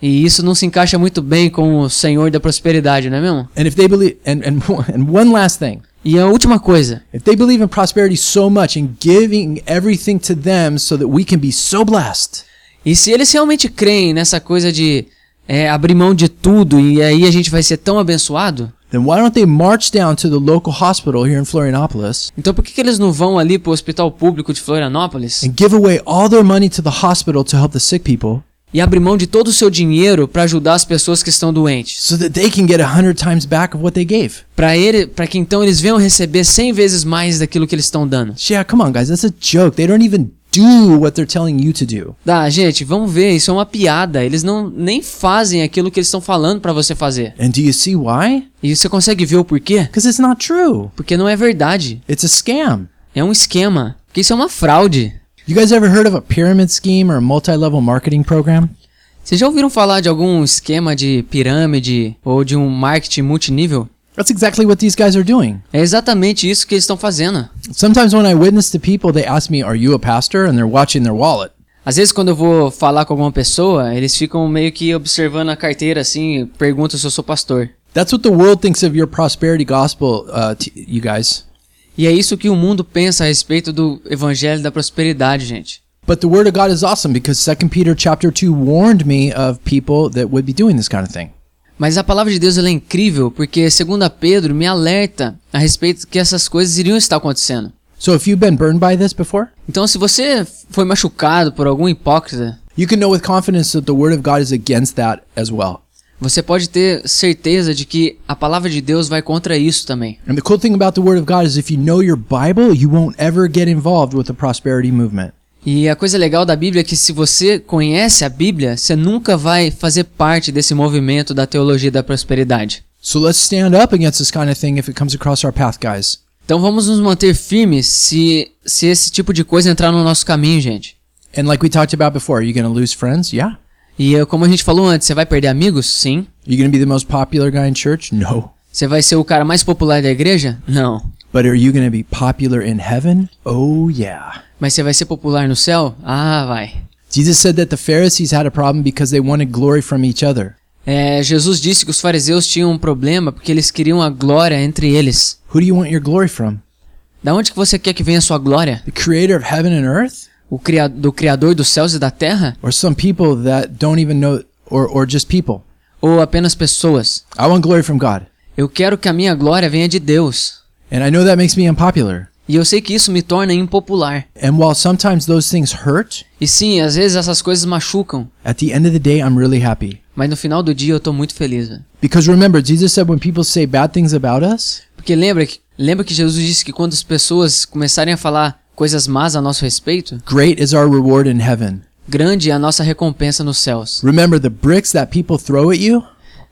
E isso não se encaixa muito bem com o Senhor da prosperidade, não é mesmo? And if they believe, and and and one last thing, E a última coisa, if they believe in prosperity so much and giving everything to them so that we can be so blessed, e se eles realmente creem nessa coisa de é, abrir mão de tudo e aí a gente vai ser tão abençoado, then why don't they march down to the local hospital here in Florianopolis então por que, que eles não vão ali pro hospital público de Florianópolis? and give away all their money to the hospital to help the sick people e abrir mão de todo o seu dinheiro para ajudar as pessoas que estão doentes? so that they can get a hundred times back of what they gave? Para ele, para que então eles venham receber 100 vezes mais daquilo que eles estão dando. Yeah, come on, guys, that's a joke. They don't even do what they're telling you to do. Dá, gente, vamos ver, isso é uma piada. Eles não nem fazem aquilo que eles estão falando para você fazer. And do you see why? E você consegue ver o porquê? Because it's not true. Porque não é verdade. It's a scam. É um esquema. Porque isso é uma fraude. You guys ever heard of a pyramid scheme or a multi-level marketing program? Vocês já ouviram falar de algum esquema de pirâmide ou de um marketing multinível? That's exactly what these guys are doing. É exatamente isso que eles estão fazendo. Sometimes when I witness to people, they ask me, "Are you a pastor?" and they're watching their wallet. Às vezes quando eu vou falar com alguma pessoa, eles ficam meio que observando a carteira assim, perguntam se eu sou pastor. That's what the world thinks of your prosperity gospel, uh, you guys. E é isso que o mundo pensa a respeito do evangelho da prosperidade, gente. But the word of God is awesome because 2 Peter chapter 2 warned me of people that would be doing this kind of thing. Mas a palavra de Deus é incrível porque, segundo Pedro, me alerta a respeito que essas coisas iriam estar acontecendo. So if you've been burned by this before, Então, se você foi machucado por algum hipócrita, you can know with confidence that the word of God is against that as well. Você pode ter certeza de que a palavra de Deus vai contra isso também. And the cool thing about the word of God is if you know your Bible, you won't ever get involved with the prosperity movement. E a coisa legal da Bíblia é que se você conhece a Bíblia, você nunca vai fazer parte desse movimento da teologia da prosperidade. So let's stand up against this kind of thing if it comes across our path, guys. Então vamos nos manter firmes se, se esse tipo de coisa entrar no nosso caminho, gente. And like we talked about before, are you going to lose friends? Yeah. E eh, como a gente falou antes, você vai perder amigos? Sim. You to be the most popular guy in church? No. Você vai ser o cara mais popular da igreja? Não. But are you to be popular in heaven? Oh, yeah. Mas você vai ser popular no céu? Ah, vai. Jesus said that the Pharisees had a problem because they wanted glory from each other. É, Jesus disse que os fariseus tinham um problema porque eles queriam a glória entre eles. Who do you want your glory from? Da onde que você quer que venha a sua glória? The creator of heaven and earth? O do criador dos céus e da terra? Or some people that don't even know, or, or just people? Ou apenas pessoas? I want glory from God. Eu quero que a minha glória venha de Deus. And I know that makes me unpopular. E eu sei que isso me torna impopular. And while sometimes those things hurt, E sim, às vezes essas coisas machucam, at the end of the day, I'm really happy. mas no final do dia eu tô muito feliz. Because remember, Jesus said when people say bad things about us, Porque lembra que, lembra que Jesus disse que quando as pessoas começarem a falar coisas más a nosso respeito, great is our reward in heaven. grande é a nossa recompensa nos céus. Remember, the bricks that people throw at you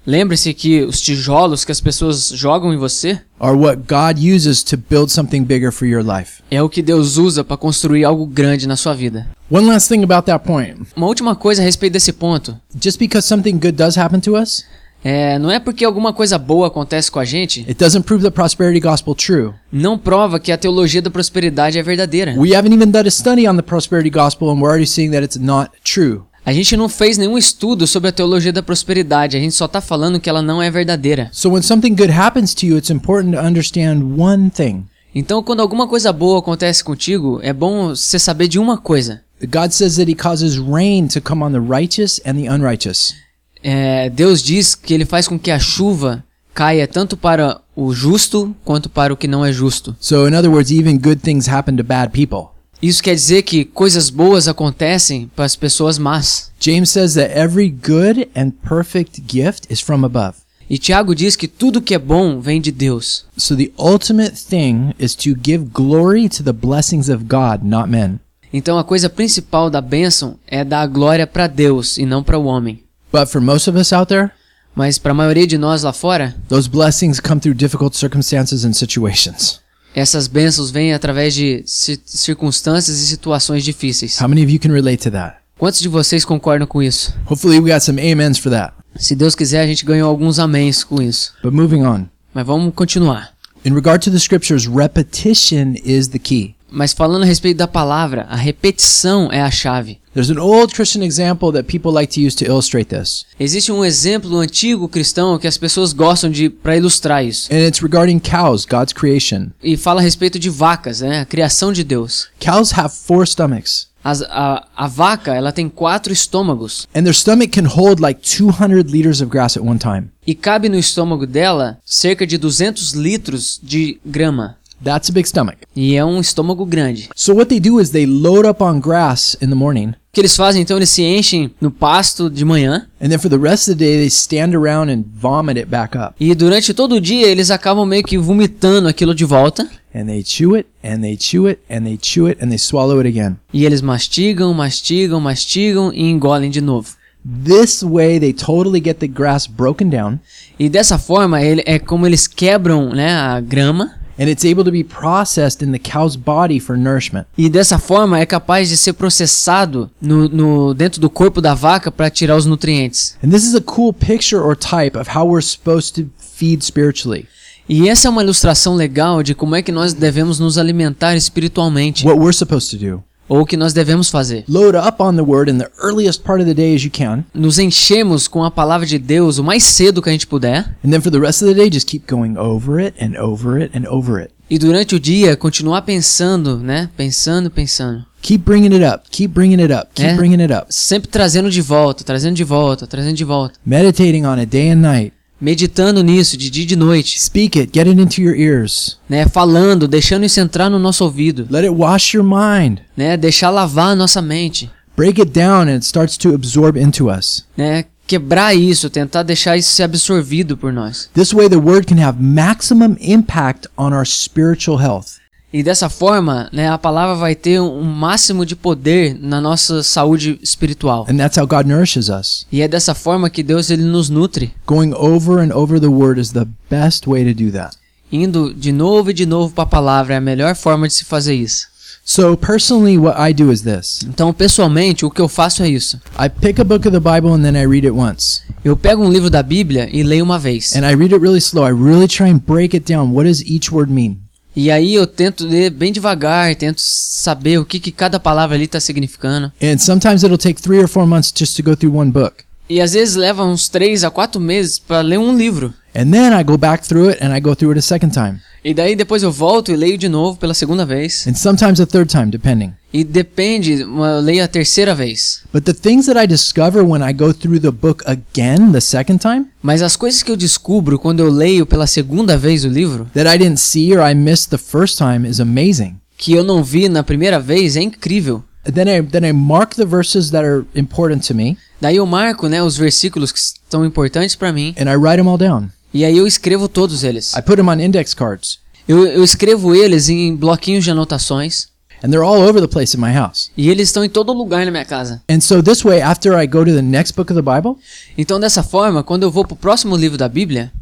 Lembre-se que os tijolos que as pessoas jogam em você are what God uses to build something bigger for your life. é o que Deus usa para construir algo grande na sua vida. One last thing about that point. Uma última coisa a respeito desse ponto. Just because something good does happen to us, É, não é porque alguma coisa boa acontece com a gente, it doesn't prove the prosperity gospel true. não prova que a teologia da prosperidade é verdadeira. We haven't even done a study on the prosperity gospel and we're already seeing that it's not true. A gente não fez nenhum estudo sobre a teologia da prosperidade, a gente só tá falando que ela não é verdadeira. So when something good happens to you, it's important to understand one thing. Então, quando alguma coisa boa acontece contigo, é bom você saber de uma coisa. God says that he causes rain to come on the righteous and the unrighteous. É, Deus diz que ele faz com que a chuva caia tanto para o justo quanto para o que não é justo. So in other words, even good things happen to bad people. Isso quer dizer que coisas boas acontecem para as pessoas más. James says that every good and perfect gift is from above. E Tiago diz que tudo que é bom vem de Deus. So the ultimate thing is to give glory to the blessings of God, not men. Então a coisa principal da bênção é dar glória para Deus e não para o homem. But for most of us out there, Mas para a maioria de nós lá fora, those blessings come through difficult circumstances and situations. essas bênçãos vêm através de ci- circunstâncias e situações difíceis. How many of you can relate to that? Quantos de vocês concordam com isso? Hopefully we got some amens for that. Se Deus quiser, a gente ganhou alguns améns com isso. But moving on. Mas vamos continuar. In regard to the scriptures, repetition is the key. Mas falando a respeito da palavra, a repetição é a chave. There's an old Christian example that people like to use to illustrate this. Existe um exemplo antigo cristão que as pessoas gostam de para ilustrar isso. And it's regarding cows, God's creation. E fala a respeito de vacas, né? A criação de Deus. Cows have four stomachs, As- a, a vaca, ela tem quatro estômagos. and their stomach can hold like 200 liters of grass at one time. E cabe no estômago dela cerca de 200 litros de grama. That's a big stomach. E é um estômago grande. So what they do is they load up on grass in the morning, O que eles fazem então? Eles se enchem no pasto de manhã. and then for the rest of the day they stand around and vomit it back up. E durante todo o dia eles acabam meio que vomitando aquilo de volta. And they chew it, and they chew it, and they chew it, and they swallow it again. E eles mastigam, mastigam, mastigam e engolem de novo. This way they totally get the grass broken down, E dessa forma ele, é como eles quebram né, a grama. And it's able to be processed in the cow's body for nourishment. E dessa forma é capaz de ser processado no, no- dentro do corpo da vaca para tirar os nutrientes. And this is a cool picture or type of how we're supposed to feed spiritually. E essa é uma ilustração legal de como é que nós devemos nos alimentar espiritualmente. What we're supposed to do. Ou o que nós devemos fazer. Load up on the word in the earliest part of the day as you can, Nos enchemos com a palavra de Deus o mais cedo que a gente puder. and then for the rest of the day just keep going over it and over it and over it. E durante o dia continuar pensando, né? Pensando, pensando. Keep bringing it up. Keep bringing it up. Keep Yeah. bringing it up. Sempre trazendo de volta, trazendo de volta, trazendo de volta. Meditating on it day and night. Meditando nisso de dia e de noite, Speak it. Get it into your ears. né? Falando, deixando isso entrar no nosso ouvido, Let it wash your mind. né? Deixar lavar a nossa mente, Break it down and it starts to absorb into us. né? Quebrar isso, tentar deixar isso ser absorvido por nós. This way, the word can have maximum impact on our spiritual health. E dessa forma, né, a palavra vai ter um máximo de poder na nossa saúde espiritual. And that's how God nourishes us. E é dessa forma que Deus ele nos nutre, Going over and over the word is the best way to do that. indo de novo e de novo para a palavra é a melhor forma de se fazer isso. So, personally, what I do is this Então, pessoalmente, o que eu faço é isso. I pick a book of the Bible and then I read it once. Eu pego um livro da Bíblia e leio uma vez. And I read it really slow. I really try and break it down. What does each word mean? E aí eu tento ler bem devagar, tento saber o que, que cada palavra ali está significando. And sometimes it'll take three or four months just to go through one book. E às vezes leva uns 3 a 4 meses para ler um livro. And then I go back through it and I go through it a second time. E daí depois eu volto e leio de novo pela segunda vez. And sometimes a third time, depending. E depende, eu leio a terceira vez. But the things that I discover when I go through the book again the second time Mas as coisas que eu descubro quando eu leio pela segunda vez o livro, that I didn't see or I missed the first time is amazing. que eu não vi na primeira vez, é incrível. Then I then I mark the verses that are important to me Daí eu marco, né, os versículos que são importantes para mim, and I write them all down. E aí eu escrevo todos eles. I put them on index cards Eu, eu escrevo eles em bloquinhos de anotações, and they're all over the place in my house. e eles estão em todo lugar na minha casa. And so this way after I go to the next book of the Bible, Então dessa forma, quando eu vou pro próximo livro da Bíblia,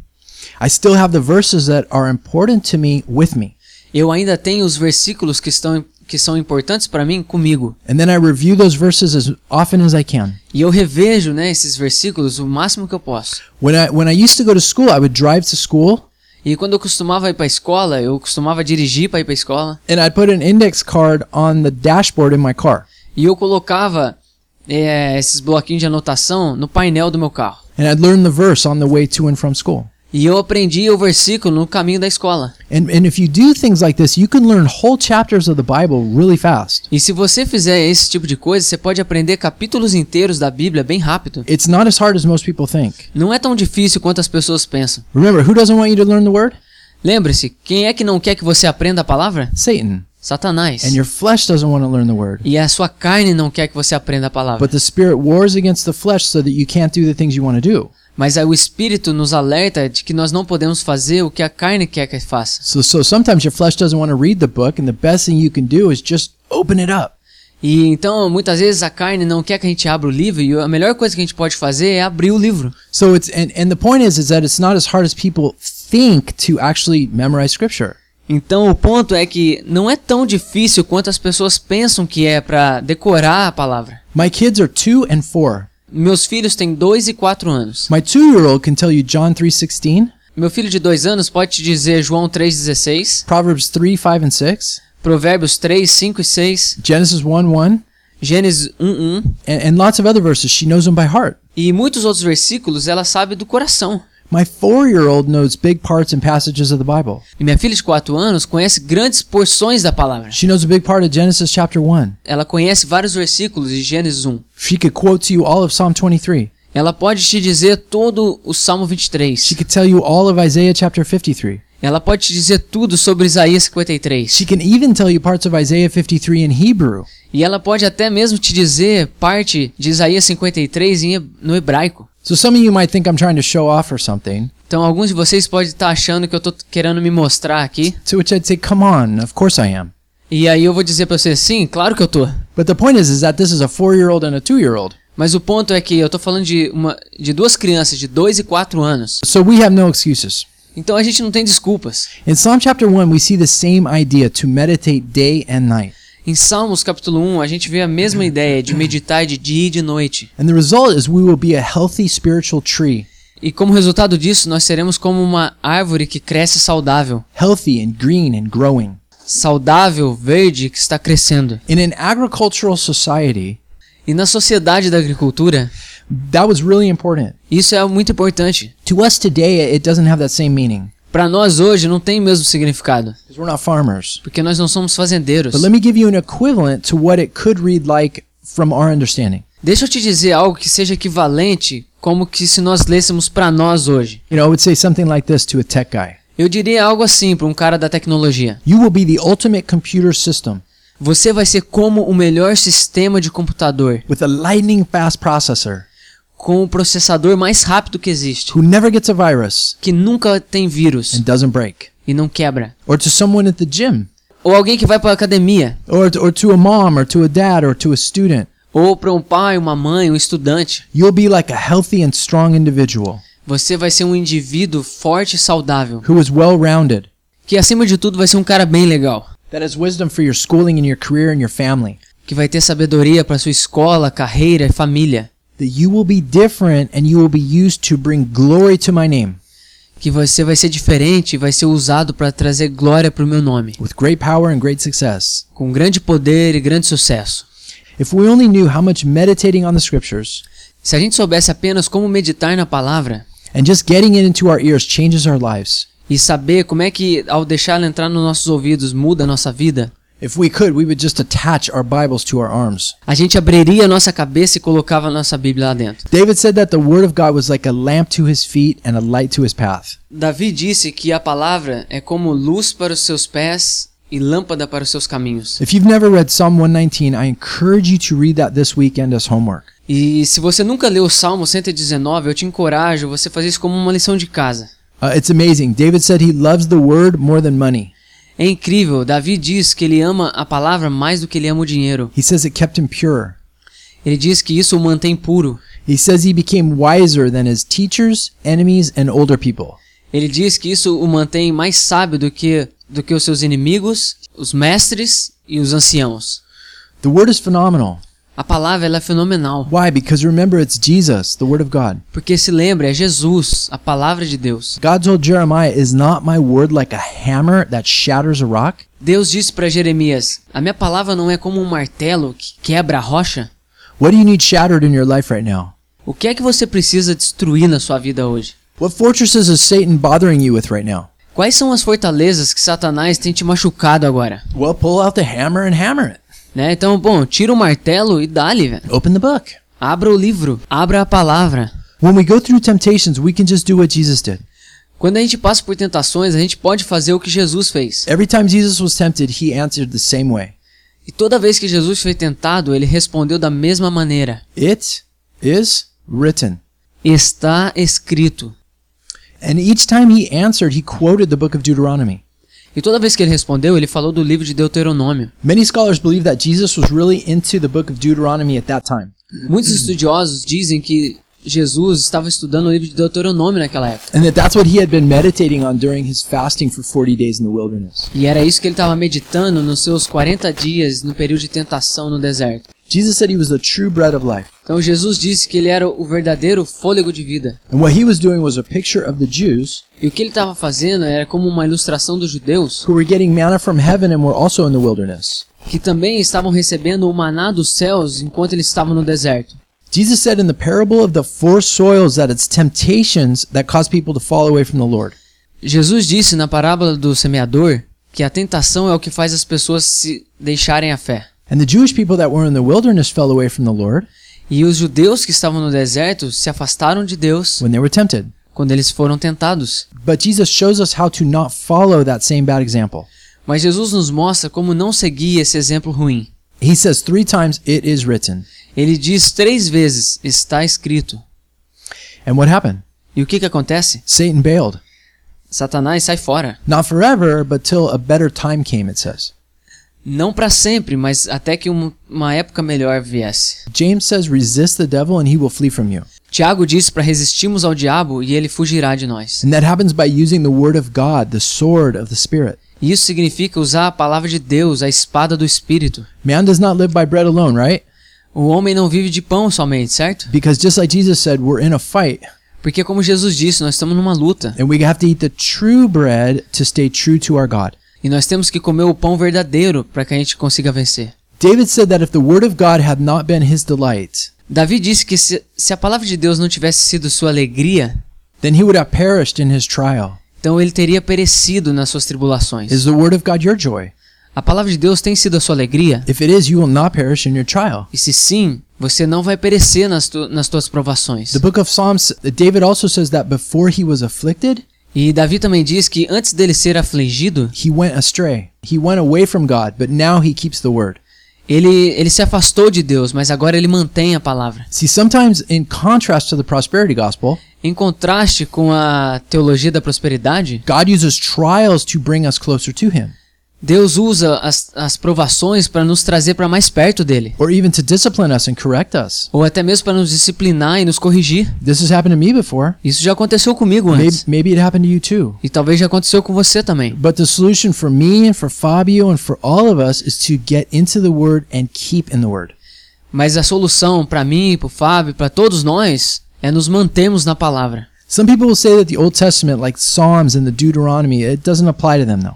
I still have the verses that are important to me with me. eu ainda tenho os versículos que estão que são importantes para mim comigo. And then I review those verses as often as I can. E eu revejo, né, esses versículos o máximo que eu posso. When I when I used to go to school, I would drive to school E quando eu costumava ir para escola, eu costumava dirigir para ir para escola, and I'd put an index card on the dashboard in my car. e eu colocava é, esses bloquinhos de anotação no painel do meu carro. And I'd learn the verse on the way to and from school. E eu aprendi o versículo no caminho da escola. And and if you do things like this, you can learn whole chapters of the Bible really fast. E se você fizer esse tipo de coisa, você pode aprender capítulos inteiros da Bíblia bem rápido. It's not as hard as most people think. Não é tão difícil quanto as pessoas pensam. Remember, who doesn't want you to learn the word? Lembre-se, quem é que não quer que você aprenda a palavra? Satan. Satanás. And your flesh doesn't want to learn the word. E a sua carne não quer que você aprenda a palavra. But the spirit wars against the flesh so that you can't do the things you want to do. Mas aí o Espírito nos alerta de que nós não podemos fazer o que a carne quer que faça. So so sometimes your flesh doesn't want to read the book and the best thing you can do is just open it up. E então, muitas vezes a carne não quer que a gente abra o livro e a melhor coisa que a gente pode fazer é abrir o livro. So it's and, and the point is is that it's not as hard as people think to actually memorize scripture. Então, o ponto é que não é tão difícil quanto as pessoas pensam que é para decorar a palavra. My kids are 2 and 4. Meus filhos têm 2 e 4 anos. My 2-year-old can tell you John 3:16, Meu filho de 2 anos pode te dizer João 3,16, Proverbs 3, 5 and 6, Provérbios 3, 5 e 6, Genesis 1, 1, Gênesis 1, 1 and, and lots of other verses. She knows them by heart. e muitos outros versículos ela sabe do coração. My 4-year-old knows big parts and passages of the Bible. E minha filha de 4 anos conhece grandes porções da palavra. She knows a big part of Genesis chapter 1. Ela conhece vários versículos de Gênesis 1. She could quote to you all of Psalm 23. Ela pode te dizer todo o Salmo 23. She could tell you all of Isaiah chapter 53. Ela pode te dizer tudo sobre Isaías 53. She can even tell you parts of Isaiah 53 in Hebrew. E ela pode até mesmo te dizer parte de Isaías 53 em he- no hebraico. So some of you might think I'm trying to show off or something. Então alguns de vocês podem estar achando que eu tô querendo me mostrar aqui. To which I'd say, come on, of course I am. E aí eu vou dizer pra você, sim, claro que eu tô. But the point is, is that this is a four-year-old and a two-year-old. Mas o ponto é que eu tô falando de, uma, de duas crianças de 2 e 4 anos. So we have no excuses. Então a gente não tem desculpas. In Psalm chapter 1, we see the same idea to meditate day and night. Em Salmos capítulo 1, a gente vê a mesma ideia de meditar de dia e de noite. And the result is we will be a healthy spiritual tree, E como resultado disso, nós seremos como uma árvore que cresce saudável. healthy and green and growing. Saudável, verde, que está crescendo. In an agricultural society, E na sociedade da agricultura, that was really important. isso é muito importante. To us today, it doesn't have that same meaning Para nós hoje não tem o mesmo significado, because we're not farmers. porque nós não somos fazendeiros. But let me give you an equivalent to what it could read like from our understanding. Deixa eu te dizer algo que seja equivalente como que se nós lêssemos para nós hoje. You know, I would say something like this to a tech guy Eu diria algo assim para um cara da tecnologia. You will be the ultimate computer system Você vai ser como o melhor sistema de computador, with a lightning fast processor com o processador mais rápido que existe, who never gets a virus que nunca tem vírus and doesn't break. e não quebra. Or to someone at the gym, Ou alguém que vai para academia, or, or to a mom, or to a dad, or to a student. ou para um pai, uma mãe, um estudante. You'll be like a healthy and strong individual Você vai ser um indivíduo forte e saudável, who is well rounded, que acima de tudo vai ser um cara bem legal, that has wisdom for your schooling and your career and your family. que vai ter sabedoria para sua escola, carreira e família, That you will be different and you will be used to bring glory to my name que você vai ser diferente e vai ser usado para trazer glória para o meu nome, with great power and great success. com grande poder e grande sucesso. If we only knew how much meditating on the scriptures Se a gente soubesse apenas como meditar na palavra And just getting it into our ears changes our lives. E saber como é que, ao deixar ela entrar nos nossos ouvidos, muda a nossa vida. If we could, we would just attach our Bibles to our arms. A gente abriria a nossa cabeça e colocava a nossa Bíblia lá dentro. David said that the Word of God was like a lamp to his feet and a light to his path. Davi disse que a palavra é como luz para os seus pés e lâmpada para os seus caminhos. If you've never read Psalm 119, I encourage you to read that this weekend as homework. E se você nunca leu o Salmo 119, eu te encorajo você fazer isso como uma lição de casa. Uh, it's amazing. David said he loves the Word more than money. É incrível, Davi diz que ele ama a palavra mais do que ele ama o dinheiro. He says it kept him pure. Ele diz que isso o mantém puro. He says he became wiser than his teachers, enemies, and older people. Ele diz que isso o mantém mais sábio do que do que os seus inimigos, os mestres e os anciãos. The Word is phenomenal. A palavra ela é fenomenal, Why? Because remember, it's Jesus, the Word of God. porque se lembra, é Jesus, a palavra de Deus. God told Jeremiah, Is not my word like a hammer that shatters a rock? Deus disse para Jeremias: A minha palavra não é como um martelo que quebra a rocha? What do you need shattered in your life right now? O que é que você precisa destruir na sua vida hoje? What fortresses is Satan bothering you with right now? Quais são as fortalezas que Satanás tem te machucado agora? Well, pull out the hammer and hammer it. Né? Então, bom, tira o martelo e dá-lhe, velho. Open the book. Abra o livro, abra a palavra. When we go through temptations, we can just do what Jesus did. Quando a gente passa por tentações, a gente pode fazer o que Jesus fez. Every time Jesus was tempted, he answered the same way. E toda vez que Jesus foi tentado, ele respondeu da mesma maneira: It is written. Está escrito. And each time he answered, he quoted the book of Deuteronomy. E toda vez que ele respondeu, ele falou do livro de Deuteronômio. Many scholars believe that Jesus was really into the book of Deuteronomy at that time. Muitos estudiosos dizem que Jesus estava estudando o livro de Deuteronômio naquela época. And that that's what he had been meditating on during his fasting for 40 days in the wilderness. E era isso que ele estava meditando nos seus 40 dias no período de tentação no deserto. Jesus said he was the true bread of life. Então Jesus disse que ele era o verdadeiro fôlego de vida. And what he was doing was a picture of the Jews E o que ele estava fazendo era como uma ilustração dos judeus who were getting manna from heaven and were also in the wilderness. que também estavam recebendo o maná dos céus enquanto eles estavam no deserto. Jesus said in the parable of the four soils that it's temptations that cause people to fall away from the Lord. Jesus disse na parábola do semeador que a tentação é o que faz as pessoas se deixarem a fé. And the Jewish people that were in the wilderness fell away from the Lord E os judeus que estavam no deserto se afastaram de Deus when they were tempted. quando eles foram tentados. But Jesus shows us how to not follow that same bad example. Mas Jesus nos mostra como não seguir esse exemplo ruim. He says three times, It is written. Ele diz três vezes: está escrito. And what happened? E o que que acontece? Satan bailed. Satanás sai fora. Not forever, but till a better time came, it says. Não para sempre, mas até que um- uma época melhor viesse. James says, Resist the devil and he will flee from you. Tiago diz para resistirmos ao diabo e ele fugirá de nós. And that happens by using the word of God, the sword of the Spirit. Isso significa usar a palavra de Deus, a espada do Espírito. Man does not live by bread alone, right? O homem não vive de pão somente, certo? Because just like Jesus said, we're in a fight. Porque como Jesus disse, nós estamos numa luta And we have to eat the true bread to stay true to our God. E nós temos que comer o pão verdadeiro para que a gente consiga vencer. David said that if the word of God had not been his delight, Davi disse que se, se a palavra de Deus não tivesse sido sua alegria, then he would have perished in his trial. então ele teria perecido nas suas tribulações. Is the word of God your joy? A palavra de Deus tem sido a sua alegria? If it is, you will not perish in your trial. E se sim, você não vai perecer nas, tu, nas tuas provações. The book of Psalms, David also says that before he was afflicted, E Davi também diz que antes dele ser afligido, he went astray. He went away from God, but now he keeps the word. ele, ele se afastou de Deus, mas agora ele mantém a palavra. See, sometimes in contrast to the prosperity gospel, Em contraste com a teologia da prosperidade, God uses trials to bring us closer to him, Deus usa as, as provações para nos trazer para mais perto dele, or even to discipline us and correct us. ou até mesmo para nos disciplinar e nos corrigir. This has happened to me before. Isso já aconteceu comigo Maybe, antes, maybe it happened to you too. e talvez já aconteceu com você também. But the solution for me and for Fabio and for all of us is to get into the word and keep in the word. Mas a solução para mim, para o Fábio, para todos nós, é nos mantermos na palavra. Some people will say that the Old Testament, like Psalms and the Deuteronomy, it doesn't apply to them though.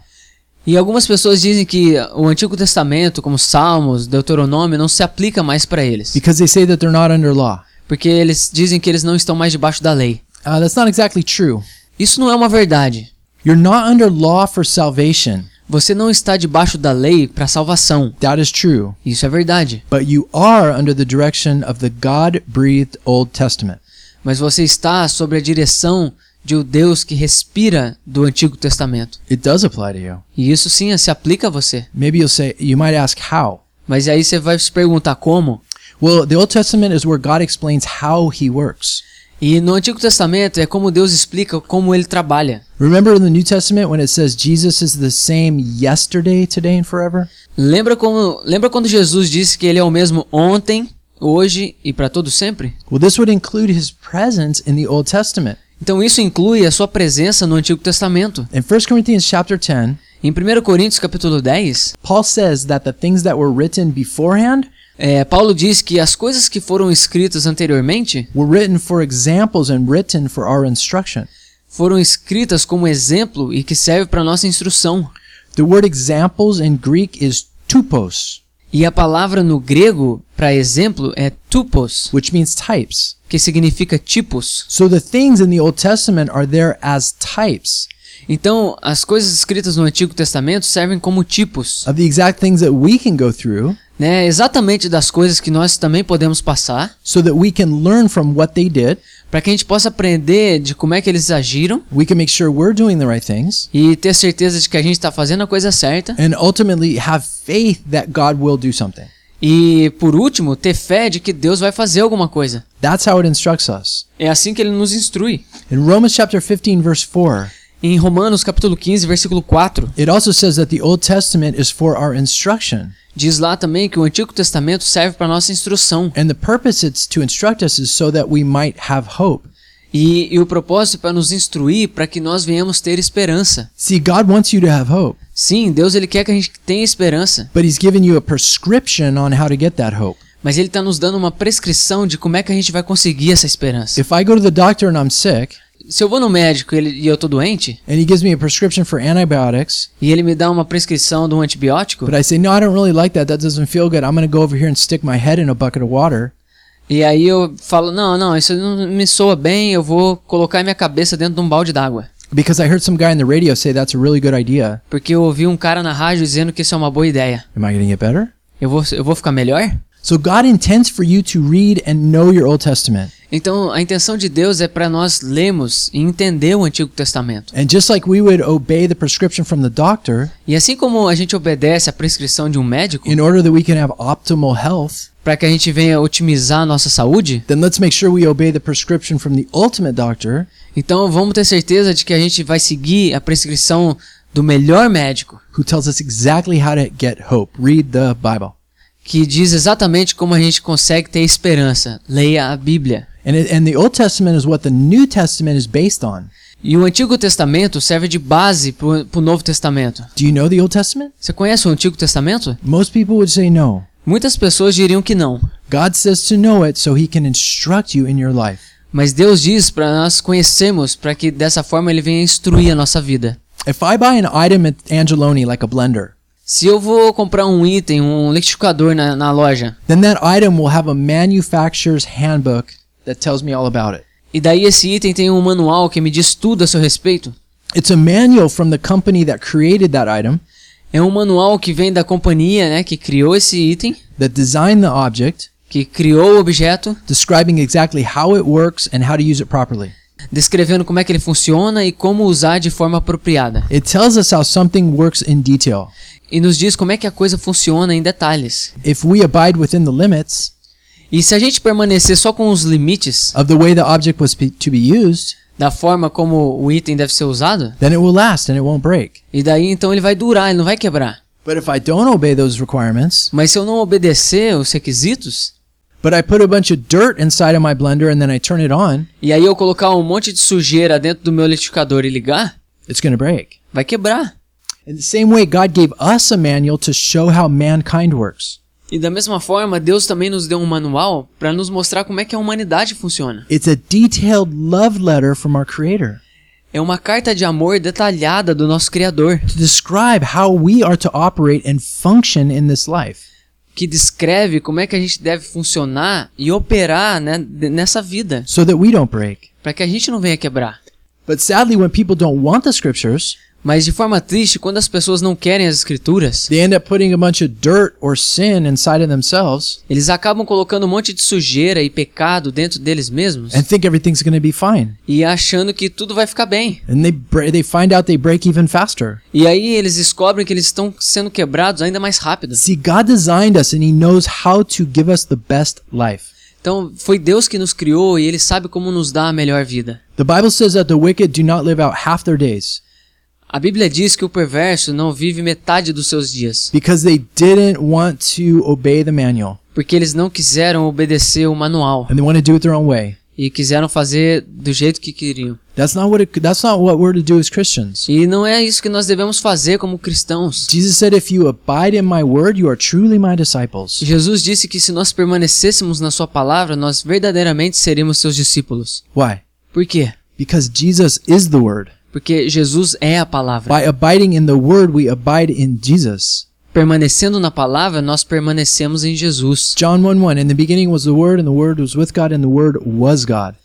E algumas pessoas dizem que o Antigo Testamento, como Salmos, Deuteronômio, não se aplica mais para eles, Because they say that they're not under law. porque eles dizem que eles não estão mais debaixo da lei. Uh, that's not exactly true. Isso não é uma verdade. You're not under law for salvation. Você não está debaixo da lei para salvação. That is true. Isso é verdade. But you are under the direction of the God breathed Old Testament. Mas você está sob a direção de um Deus que respira do Antigo Testamento. It does apply to you. E isso sim se aplica a você. Maybe you'll say, you might ask how. Mas aí você vai se perguntar como? Well, the Old Testament is where God explains how he works. E no Antigo Testamento é como Deus explica como ele trabalha. Remember in the New Testament when it says Jesus is the same yesterday, today, and forever? Lembra como lembra quando Jesus disse que ele é o mesmo ontem, hoje e para todo sempre? Well, this would include his presence in the Old Testament. Então isso inclui a sua presença no Antigo Testamento. In 1 Corinthians chapter 10, Em 1 Coríntios capítulo 10, Paul says that the things that were written beforehand é, Paulo diz que as coisas que foram escritas anteriormente were written for examples and written for our instruction. foram escritas como exemplo e que serve para nossa instrução. The word examples in Greek is tupos, E a palavra no grego para exemplo é tupos, which means types. que significa tipos. So the things in the Old Testament are there as types Então, as coisas escritas no Antigo Testamento servem como tipos, of the exact things that we can go through né? Exatamente das coisas que nós também podemos passar, so that we can learn from what they did. para que a gente possa aprender de como é que eles agiram We can make sure we're doing the right things e ter certeza de que a gente está fazendo a coisa certa. and ultimately have faith that God will do something. E por último, ter fé de que Deus vai fazer alguma coisa. That's how it instructs us. É assim que ele nos instrui. In Romans chapter 15 verse 4, Em Romanos capítulo 15, versículo 4, it also says that the Old Testament is for our instruction. diz lá também que o Antigo Testamento serve para nossa instrução. And the purpose it's to instruct us is so that we might have hope. E, e o propósito é para nos instruir para que nós venhamos ter esperança. See, God wants you to have hope, Sim, Deus ele quer que a gente tenha esperança, but He's given you a prescription on how to get that hope. mas ele está nos dando uma prescrição de como é que a gente vai conseguir essa esperança. If I go to the doctor and I'm sick, Se eu vou no médico e ele- e eu tô doente, and he gives me a prescription for antibiotics, e ele me dá uma prescrição de um antibiótico, but I say, no, I don't really like that. That doesn't feel good. I'm going to go over here and stick my head in a bucket of water. e aí eu falo, não, não, isso não me soa bem, eu vou colocar minha cabeça dentro de um balde d'água. Because I heard some guy on the radio say that's a really good idea. Porque eu ouvi um cara na rádio dizendo que isso é uma boa ideia. Am I going to get better? Eu vou, eu vou ficar melhor? So God intends for you to read and know your Old Testament. Então, a intenção de Deus é para nós lermos e entender o Antigo Testamento. And just like we would obey the prescription from the doctor E assim como a gente obedece à prescrição de um médico in order that we can have optimal health, para que a gente venha otimizar a nossa saúde, then let's make sure we obey the prescription from the ultimate doctor então vamos ter certeza de que a gente vai seguir a prescrição do melhor médico, who tells us exactly how to get hope. Read the Bible. que diz exatamente como a gente consegue ter esperança. Leia a Bíblia. And, it, and the Old Testament is what the New Testament is based on. E o Antigo Testamento serve de base para o Novo Testamento. Do you know the Old Testament? Você conhece o Antigo Testamento? Most people would say no. Muitas pessoas diriam que não. God says to know it so he can instruct you in your life. Mas Deus diz para nós conhecermos, para que dessa forma Ele venha instruir a nossa vida. If I buy an item at Angeloni, like a blender, Se eu vou comprar um item, um liquidificador na, na loja, then that item will have a manufacturer's handbook that tells me all about it. e daí esse item tem um manual que me diz tudo a seu respeito, It's a manual from the company that created that item, é um manual que vem da companhia né, que criou esse item, that designed the object, que criou o objeto, describing exactly how it works and how to use it properly. descrevendo como é que ele funciona e como usar de forma apropriada. It tells us how something works in detail. E nos diz como é que a coisa funciona em detalhes. If we abide within the limits E se a gente permanecer só com os limites of the way the object was to be used, da forma como o item deve ser usado, then it will last and it won't break. e daí então ele vai durar, ele não vai quebrar. But if I don't obey those requirements, Mas se eu não obedecer os requisitos, but I put a bunch of dirt inside of my blender and then I turn it on, e aí eu colocar um monte de sujeira dentro do meu liquidificador e ligar, it's going to break. vai quebrar. In the same way, God gave us a manual to show how mankind works. E da mesma forma, Deus também nos deu um manual para nos mostrar como é que a humanidade funciona. It's a detailed love letter from our Creator É uma carta de amor detalhada do nosso Criador, to describe how we are to operate and function in this life. que descreve como é que a gente deve funcionar e operar né, nessa vida, so that we don't break. para que a gente não venha quebrar. But sadly, when people don't want the scriptures, Mas de forma triste, quando as pessoas não querem as escrituras, they end up putting a bunch of dirt or sin inside of themselves eles acabam colocando um monte de sujeira e pecado dentro deles mesmos and think everything's going to be fine. e achando que tudo vai ficar bem. And they they find out they break even faster. E aí eles descobrem que eles estão sendo quebrados ainda mais rápido. See, God designed us and He knows how to give us the best life. Então foi Deus que nos criou e Ele sabe como nos dar a melhor vida. The Bible says that the wicked do not live out half their days A Bíblia diz que o perverso não vive metade dos seus dias, because they didn't want to obey the manual porque eles não quiseram obedecer o manual and they want to do it their own way. e quiseram fazer do jeito que queriam. That's not what it, that's not what we're to do as Christians. E não é isso que nós devemos fazer como cristãos. Jesus said, "If you abide in my word, you are truly my disciples." Jesus disse que se nós permanecêssemos na sua palavra, nós verdadeiramente seríamos seus discípulos. Why? Por quê? Because Jesus is the word. Porque Jesus é a palavra. By abiding in the word, we abide in Jesus. Permanecendo na palavra, nós permanecemos em Jesus. John 1 1 In the beginning was the Word, and the Word was with God, and the Word was God.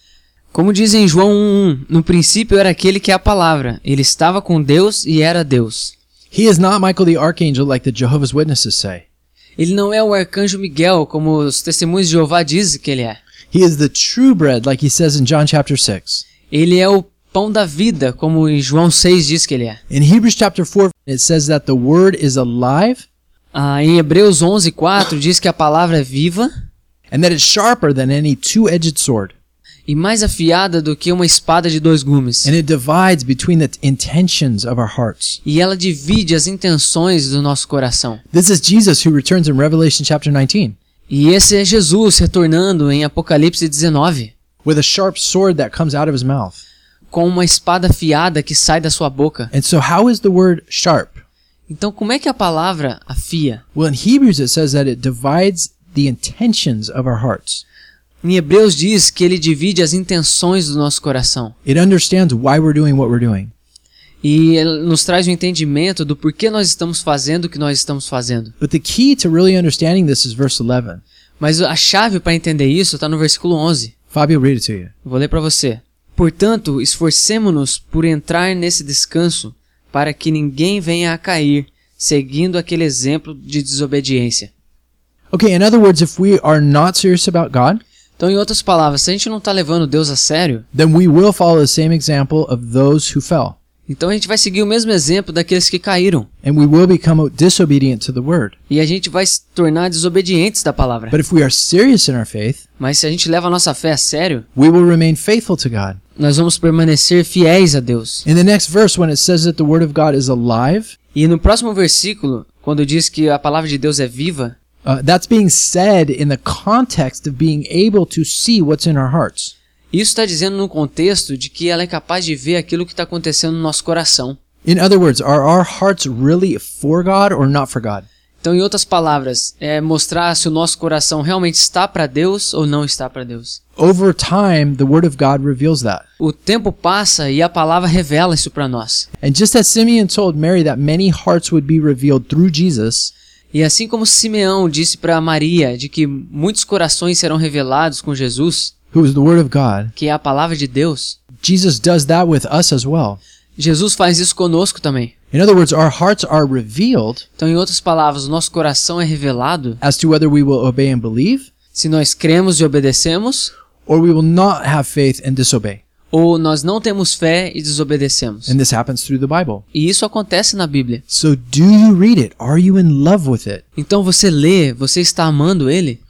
Como diz em João 1:1, no princípio era aquele que é a palavra. Ele estava com Deus e era Deus. He is not Michael the Archangel like the Jehovah's Witnesses say. Ele não é o arcanjo Miguel, como os testemunhos de Jeová dizem que ele é. He is the true bread, like he says in John chapter 6. Ele é o pão da vida, como em João 6 diz que ele é. In Hebrews chapter 4, it says that the Word is alive Ah, em Hebreus 11:4 diz que a palavra é viva and that it's sharper than any two edged sword. e mais afiada do que uma espada de dois gumes. And it divides between the intentions of our hearts. E ela divide as intenções do nosso coração. This is Jesus who returns in Revelation chapter 19 E esse é Jesus retornando em Apocalipse 19, with a sharp sword that comes out of his mouth. Com uma espada afiada que sai da sua boca. And so, how is the word sharp? Então, como é que a palavra afia? Well, in Hebrews, it says that it divides the intentions of our hearts. Em Hebreus diz que ele divide as intenções do nosso coração. It understands why we're doing what we're doing. E ele nos traz o entendimento do porquê nós estamos fazendo o que nós estamos fazendo. But the key to really understanding this is verse 11. Mas a chave para entender isso está no versículo 11. Fabio, read it to you. Vou ler para você. Portanto, esforcemo-nos por entrar nesse descanso, para que ninguém venha a cair, seguindo aquele exemplo de desobediência. Okay, in other words, if we are not serious about God, Então, em outras palavras, se a gente não está levando Deus a sério, then we will follow the same example of those who fell, então a gente vai seguir o mesmo exemplo daqueles que caíram. and we will become disobedient to the word. E a gente vai se tornar desobedientes da palavra. But if we are serious in our faith, Mas se a gente leva a nossa fé a sério, we will remain faithful to God. nós vamos permanecer fiéis a Deus. In the next verse, when it says that the word of God is alive, E no próximo versículo, quando diz que a palavra de Deus é viva, uh, that's being said in the context of being able to see what's in our hearts. Isso está dizendo no contexto de que ela é capaz de ver aquilo que está acontecendo no nosso coração. In other words, are our hearts really for God or not for God? Então, em outras palavras, é mostrar se o nosso coração realmente está para Deus ou não está para Deus. Over time, the word of God reveals that. O tempo passa e a palavra revela isso para nós. And just as Simeon told Mary that many hearts would be revealed through Jesus, E assim como Simeão disse para Maria de que muitos corações serão revelados com Jesus, who is the word of God, que é a palavra de Deus, Jesus does that with us as well. Jesus faz isso conosco também. In other words, our hearts are revealed Então, em outras palavras, o nosso coração é revelado as to whether we will obey and believe, se nós cremos e obedecemos, or we will not have faith and disobey. ou nós não temos fé e desobedecemos. And this happens through the Bible. E isso acontece na Bíblia. So do you read it? Are you in love with it? Então você lê, você está amando ele?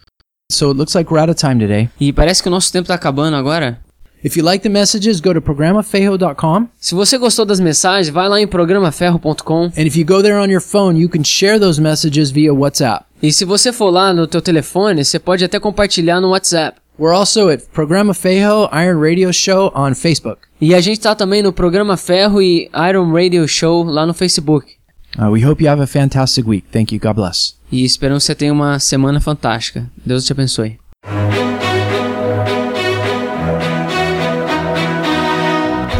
So it looks like we're out of time today. E parece que o nosso tempo está acabando agora. If you like the messages, go to programafejo.com. Se você gostou das mensagens, vai lá em programaferro.com. And if you go there on your phone, you can share those messages via WhatsApp. E se você for lá no teu telefone, você pode até compartilhar no WhatsApp. We're also at Programa Fejo Iron Radio Show on Facebook. E a gente tá também no Programa Ferro e Iron Radio Show lá no Facebook. Uh, we hope you have a fantastic week. Thank you. God bless. E esperamos que você tenha uma semana fantástica. Deus te abençoe.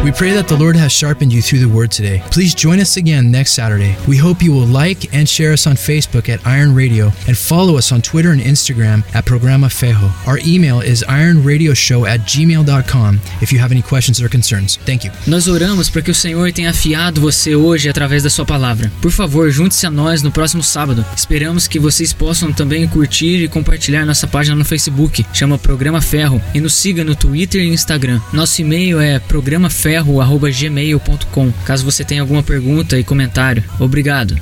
We pray that the Lord has sharpened you through the word today. Please join us again next Saturday. We hope you will like and share us on Facebook at Iron Radio and follow us on Twitter and Instagram at Programa Fejo. Our email is ironradioshow at gmail.com if you have any questions or concerns. Thank you. Nós oramos para que o Senhor tenha afiado você hoje através da sua palavra. Por favor, junte-se a nós no próximo sábado. Esperamos que vocês possam também curtir e compartilhar nossa página no Facebook, chama Programa Ferro, e nos siga no Twitter e Instagram. Nosso e-mail é programaferro@gmail.com. Caso você tenha alguma pergunta e comentário. Obrigado.